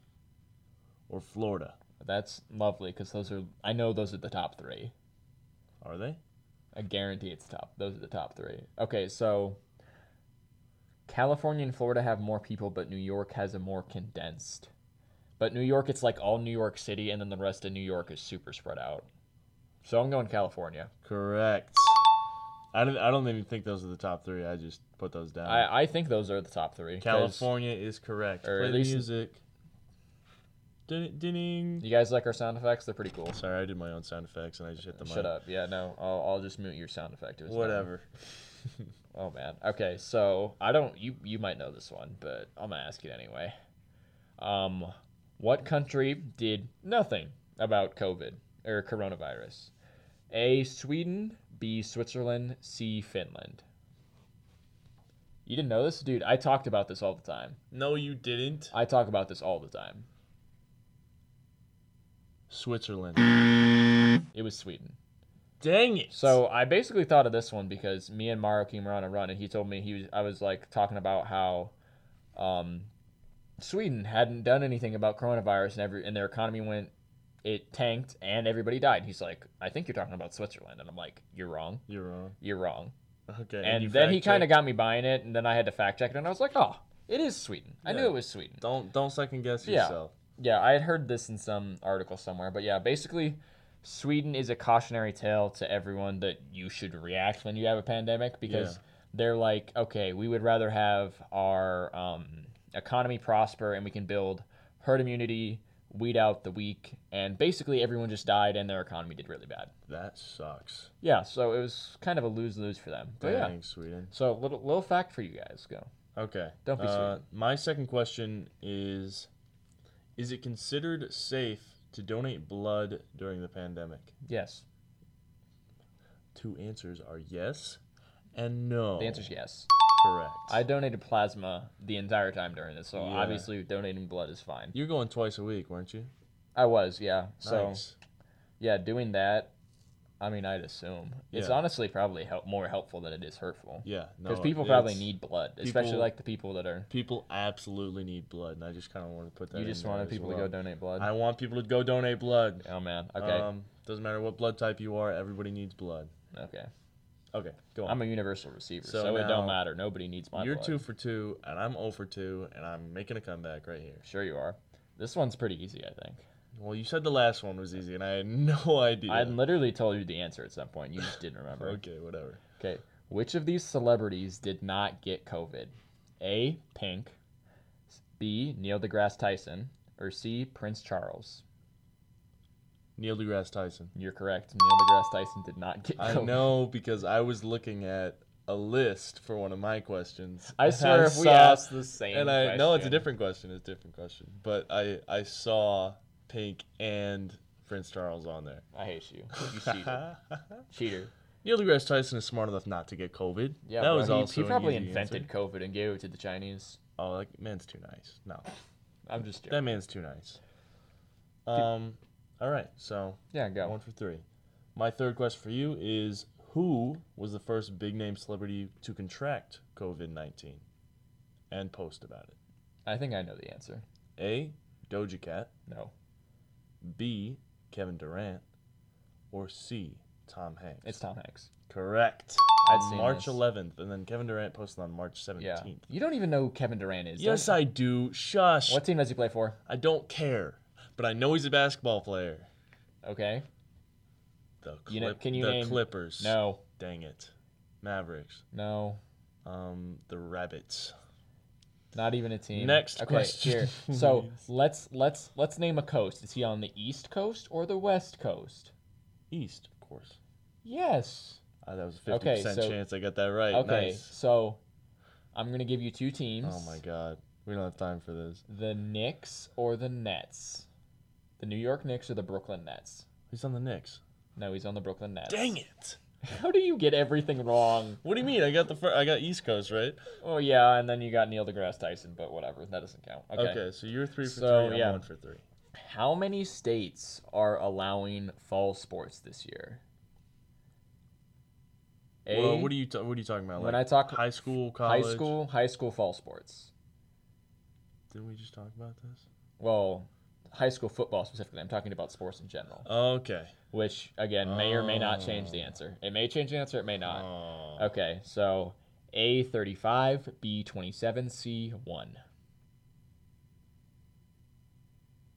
or Florida? That's lovely because those are I know those are the top three. Are they? I guarantee it's top. Those are the top three. Okay, so California and Florida have more people, but New York has a more condensed. But New York, it's like all New York City, and then the rest of New York is super spread out. So I'm going California. Correct. I don't, I don't even think those are the top three. I just put those down. I, I think those are the top three. California is correct. or Play at least- music. Ding, ding. You guys like our sound effects? They're pretty cool. Sorry, I did my own sound effects and I just hit the mic. Shut up. Yeah, no, I'll, I'll just mute your sound effect. It was done. Whatever. Oh man. Okay, so I don't. You you might know this one, but I'm gonna ask it anyway. Um, what country did nothing about COVID or coronavirus? A. Sweden. B. Switzerland. C. Finland. You didn't know this, dude? I talked about this all the time. No, you didn't. I talk about this all the time. Switzerland. It was Sweden. Dang it. So I basically thought of this one because me and Mario came around a run, and he told me he was. I was like talking about how, um, Sweden hadn't done anything about coronavirus, and every and their economy went, it tanked, and everybody died. He's like, I think you're talking about Switzerland, and I'm like, you're wrong, you're wrong. you're wrong. Okay. And you then he kind of got me buying it, and then I had to fact check it, and I was like, oh, it is Sweden. I knew it was Sweden. Don't don't second guess yourself. Yeah, I had heard this in some article somewhere, but yeah, basically, Sweden is a cautionary tale to everyone that you should react when you have a pandemic because Yeah. they're like, okay, we would rather have our um, economy prosper and we can build herd immunity, weed out the weak, and basically everyone just died and their economy did really bad. That sucks. Yeah, so it was kind of a lose lose for them. But yeah, Dang, Sweden. so little little fact for you guys. Go. Okay. Don't be uh, My second question is Is it considered safe to donate blood during the pandemic? Yes, Two answers are yes and no. the answer's yes. correct. I donated plasma the entire time during this, so Yeah. obviously donating blood is fine. You're going twice a week, weren't you? I was, yeah. So yeah, doing that. I mean, I'd assume it's Yeah. honestly probably help, more helpful than it is hurtful Yeah, no. because people probably it's- need blood, especially people- like the people that are. People absolutely need blood, and I just kind of want to put that. You in just there wanted as people to well. go donate blood. I want people to go donate blood. oh man. Okay. Um, doesn't matter what blood type you are. Everybody needs blood. okay. Okay, go on. I'm a universal receiver, So so, it now don't matter. Nobody needs my blood. You're blood. two for two, and I'm 0 for two, and I'm making a comeback right here. Sure you are. This one's pretty easy, I think. Well, you said the last one was easy, and I had no idea. I literally told you the answer at some point. You just didn't remember. Okay, whatever. Okay. Which of these celebrities did not get COVID? A. Pink. B. Neil deGrasse Tyson. Or C. Prince Charles. Neil deGrasse Tyson. You're correct. Neil deGrasse Tyson did not get I know because I was looking at a list for one of my questions. I swear if we asked the same and I no, it's a different question. It's a different question. But I I saw Pink and Prince Charles on there. I hate you. You cheater. cheater. Neil deGrasse Tyson is smart enough not to get COVID. Yeah, that bro, was he, also he probably invented answer. COVID and gave it to the Chinese. Oh, like man's too nice. No, I'm just joking. that man's too nice. Um, all right, so Yeah, go. one for three. My third question for you is: Who was the first big name celebrity to contract COVID nineteen, and post about it? I think I know the answer. A. Doja Cat. No, B. Kevin Durant. Or C. Tom Hanks. it's Tom Hanks. correct. I'd seen March this. 11th, and then Kevin Durant posted on March 17th. Yeah. You don't even know who Kevin Durant is. Yes, I do. Shush. What team does he play for? I don't care, but I know he's a basketball player. Okay. The You know- can you the name- Clippers. No. Dang it. Mavericks. No. Um, the Rabbits. Not even a team. Next okay, question, Here. So let's let's let's name a coast. Is he on the east coast or the west coast? East, of course. Yes. Uh, that was a 50% so- chance I got that right. Okay. Nice. So I'm gonna give you two teams. Oh my god. We don't have time for this. The Knicks or the Nets. The New York Knicks or the Brooklyn Nets. He's on the Knicks. No, he's on the Brooklyn Nets. Dang it. How do you get everything wrong? What do you mean? I got the fir- I got East Coast, right? Oh yeah, and then you got Neil deGrasse Tyson, but whatever, that doesn't count. Okay. Okay, so you're 3 for So, 3, yeah. I'm 1 for 3. How many states are allowing fall sports this year? A, Well, what are you ta- what are you talking about? when like I talk high school, college, high school, high school fall sports. Didn't we just talk about this? Well, high school football specifically. I'm talking about sports in general, Okay. Which again may or may not change the oh. answer. It may change the answer. It may not. Oh. Okay, so A 35, B 27, C 1.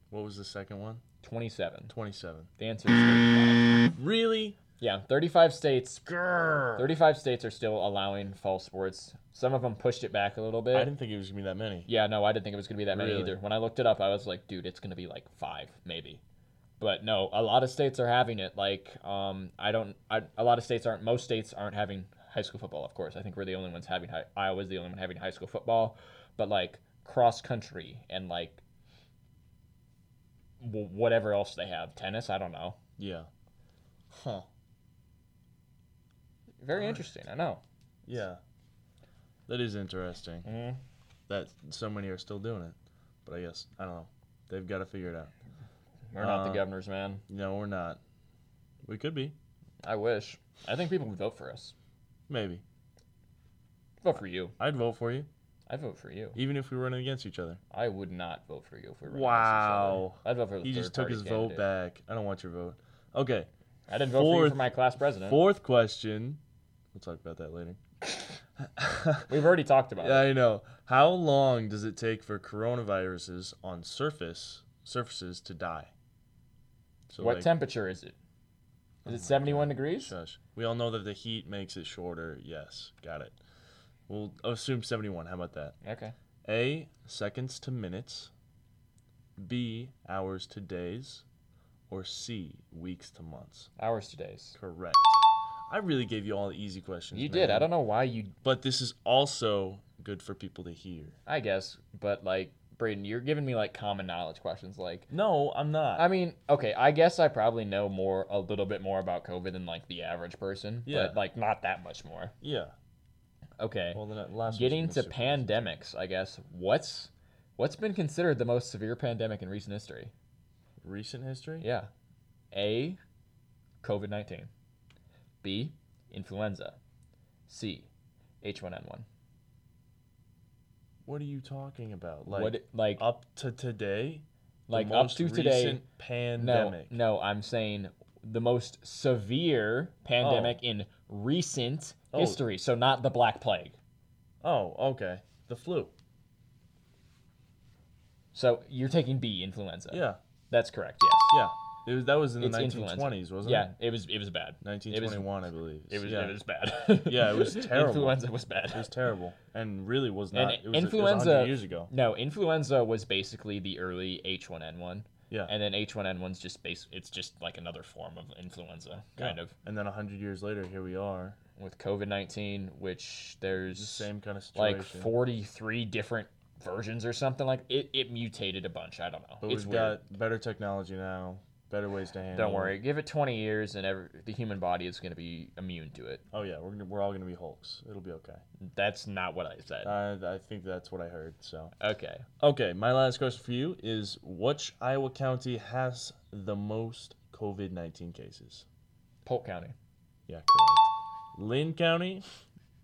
What was the second one? 27. 27. The answer is 35. Really? Yeah, 35 states. Grrr. 35 states are still allowing fall sports. Some of them pushed it back a little bit. I didn't think it was gonna be that many. Yeah, no, I didn't think it was gonna be that many Really? either. When I looked it up, I was like, dude, it's gonna be like five, maybe. But no, a lot of states are having it. Like, um, I don't. I, a lot of states aren't. Most states aren't having high school football. Of course, I think we're the only ones having. High, Iowa's the only one having high school football. But like cross country and like w- whatever else they have, tennis. I don't know. Yeah. Huh. Very interesting. I know. Yeah. That is interesting. Mhm. That so many are still doing it. But I guess I don't know. They've got to figure it out. We're not the um, governors, man. No, we're not. We could be. I wish. I think people would vote for us. Maybe. Vote for you. I'd vote for you, I'd vote for you. even if we were running against each other. I would not vote for you if we were. against each Wow. other. I'd vote for the He just took third-party his vote candidate. back. I don't want your vote. Okay. I didn't vote for you Fourth- for my class president. Fourth question. We'll talk about that later. We've already talked about Yeah, it. I know. How long does it take for coronaviruses on surface surfaces to die? So what like- temperature is it? Is Oh it my 71 degrees? Shush. We all know that the heat makes it shorter. Yes, got it. We'll assume 71. How about that? Okay. A. Seconds to minutes. B. Hours to days. Or C. Weeks to months. Hours to days. Correct. I really gave you all the easy questions. You did. I don't know why you. But this is also good for people to hear. I guess, but like Brayden, you're giving me like common knowledge questions. Like, No, I'm not. I mean, okay, I guess I probably know more, a little bit more about COVID than like the average person. Yeah. But like not that much more. yeah. Okay. Well, then last Getting to pandemics, I guess. What's what's been considered the most severe pandemic in recent history? recent history. Yeah. A. COVID nineteen. B. Influenza. C. H1N1. What are you talking about? Like what like up to today? Like up to today? pandemic. No, no, I'm saying the most severe pandemic oh. in recent Oh. history. So not the Black Plague. Oh, okay. The flu. So you're taking B, influenza. Yeah. That's correct. Yes. Yeah. It was that was in the It's 1920s, wasn't Yeah, it? Yeah, it was. It was bad. 1921, I believe. It was. Yeah. It was bad. Yeah, it was terrible. Influenza was bad. It was terrible, and really was And not. it was, influenza- it was years ago. No, influenza was basically the early H1N1. Yeah. And then H1N1's just base. It's just like another form of influenza, kind Yeah. of, And then 100 years later, here we are. with COVID-19, which there's The same kind of situation. like 43 different versions or something like it. It mutated a bunch. I don't know. But it's we've weird. got better technology now, better ways to handle. Don't worry. Give it 20 years, and every, the human body is going to be immune to it. Oh yeah, we're gonna, we're all gonna be Hulks. It'll be okay. That's not what I said. I I think that's what I heard. So okay. okay, my last question for you is: Which Iowa county has the most COVID nineteen cases? Polk County. Yeah, correct. Linn County,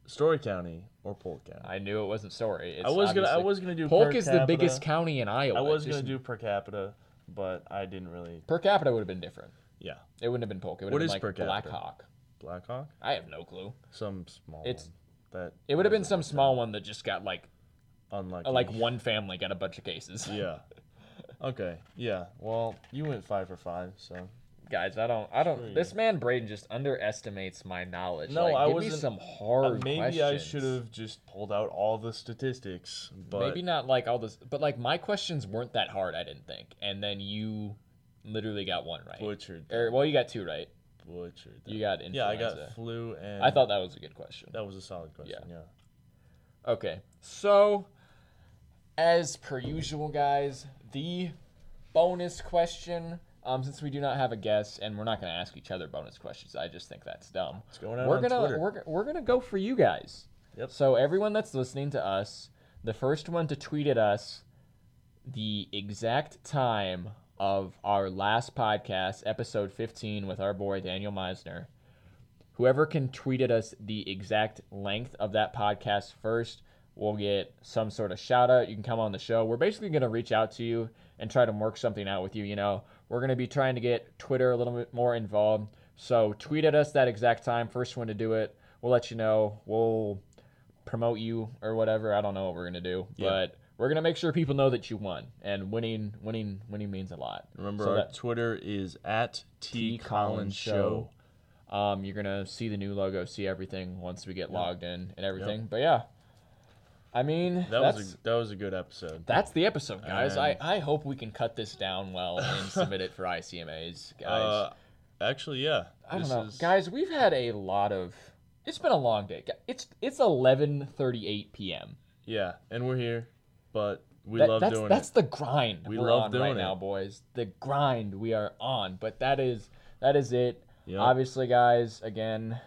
Story County, or Polk County? I knew it wasn't Story. It's I was gonna I was gonna do Polk is the biggest county in Iowa. I was Just- gonna do per capita, but I didn't really. per capita would have been different. Yeah, It wouldn't have been Polk. It would What have is been per like capita? Black Hawk. Blackhawk, I have no clue. some small. It's- one that. It would have been some small one that just got like Unlucky. Uh, like one family got a bunch of cases. Yeah. Okay. Yeah. Well, you went five for five, so Guys, I don't I don't Sure, this man Brayden just underestimates my knowledge. No, Like, I give wasn't- some Uh, hard maybe I should have just pulled out all the statistics, but Maybe not like all this but like my questions weren't that hard, I didn't think. And then you literally got one right. butchered. Or well, you got two right. butchered. them. You got influenza. yeah, I got flu and I thought that was a good question. that was a solid question. Yeah. Okay, so as per usual, guys, the bonus question. Um, since we do not have a guest and we're not going to ask each other bonus questions, I just think that's dumb. What's going out we're on gonna Twitter. we're, we're gonna go for you guys. Yep. So everyone that's listening to us, the first one to tweet at us the exact time of our last podcast, episode 15, with our boy Daniel Meisner. Whoever can tweet at us the exact length of that podcast first will get some sort of shout out. You can come on the show. We're basically going to reach out to you and try to work something out with you. You know, we're going to be trying to get Twitter a little bit more involved. So tweet at us that exact time. First one to do it, we'll let you know. We'll promote you or whatever. I don't know what we're going to do, Yeah. but we're going to make sure people know that you won. And winning, winning, winning means a lot. Remember, So our that- Twitter is at T T Collins Collins Show. Um, you're gonna see the new logo, see everything once we get Yeah. logged in and everything. But yeah, I mean That was a, that was a good episode. that's the episode, guys. I, And- I hope we can cut this down well and submit it for ICMAs, guys. Uh, actually, yeah. I don't know, is- guys. We've had a lot of. It's been a long day. It's it's 11:38 p.m. Yeah, and we're here, but we That- love that's doing that's it. the grind We we're love on doing right it. now, boys. The grind we are on. But that is that is it. Yep. Obviously, guys, again,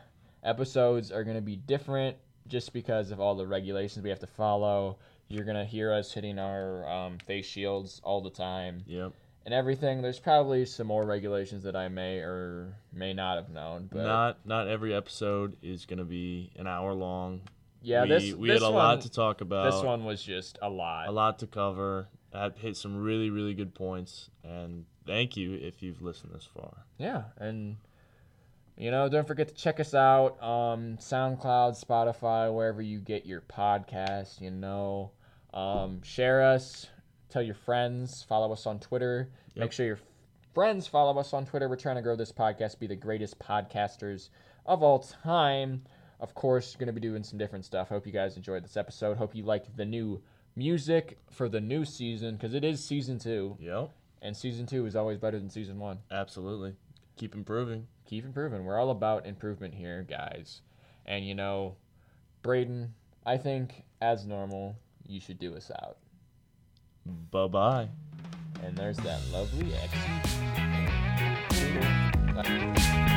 episodes are going to be different just because of all the regulations we have to follow. You're going to hear us hitting our um, face shields all the time. Yep. and everything. There's probably some more regulations that I may or may not have known, but Not not every episode is gonna be an hour long. yeah, we, this we this had a one, lot to talk about. This one was just a lot. a lot to cover. I hit some really really good points, and thank you if you've listened this far. Yeah, and you know, don't forget to check us out um SoundCloud, Spotify, wherever you get your podcast, you know. Um, share us, tell your friends, follow us on Twitter. Make sure your friends follow us on Twitter. We're trying to grow this podcast, be the greatest podcasters of all time. Of course, going to be doing some different stuff. Hope you guys enjoyed this episode. Hope you like the new music for the new season because it is season two, Yep, and season two is always better than season one absolutely. Keep improving. keep improving. We're all about improvement here, guys. And you know, Brayden, I think as normal, you should do us out. Bye bye. And there's that lovely exit.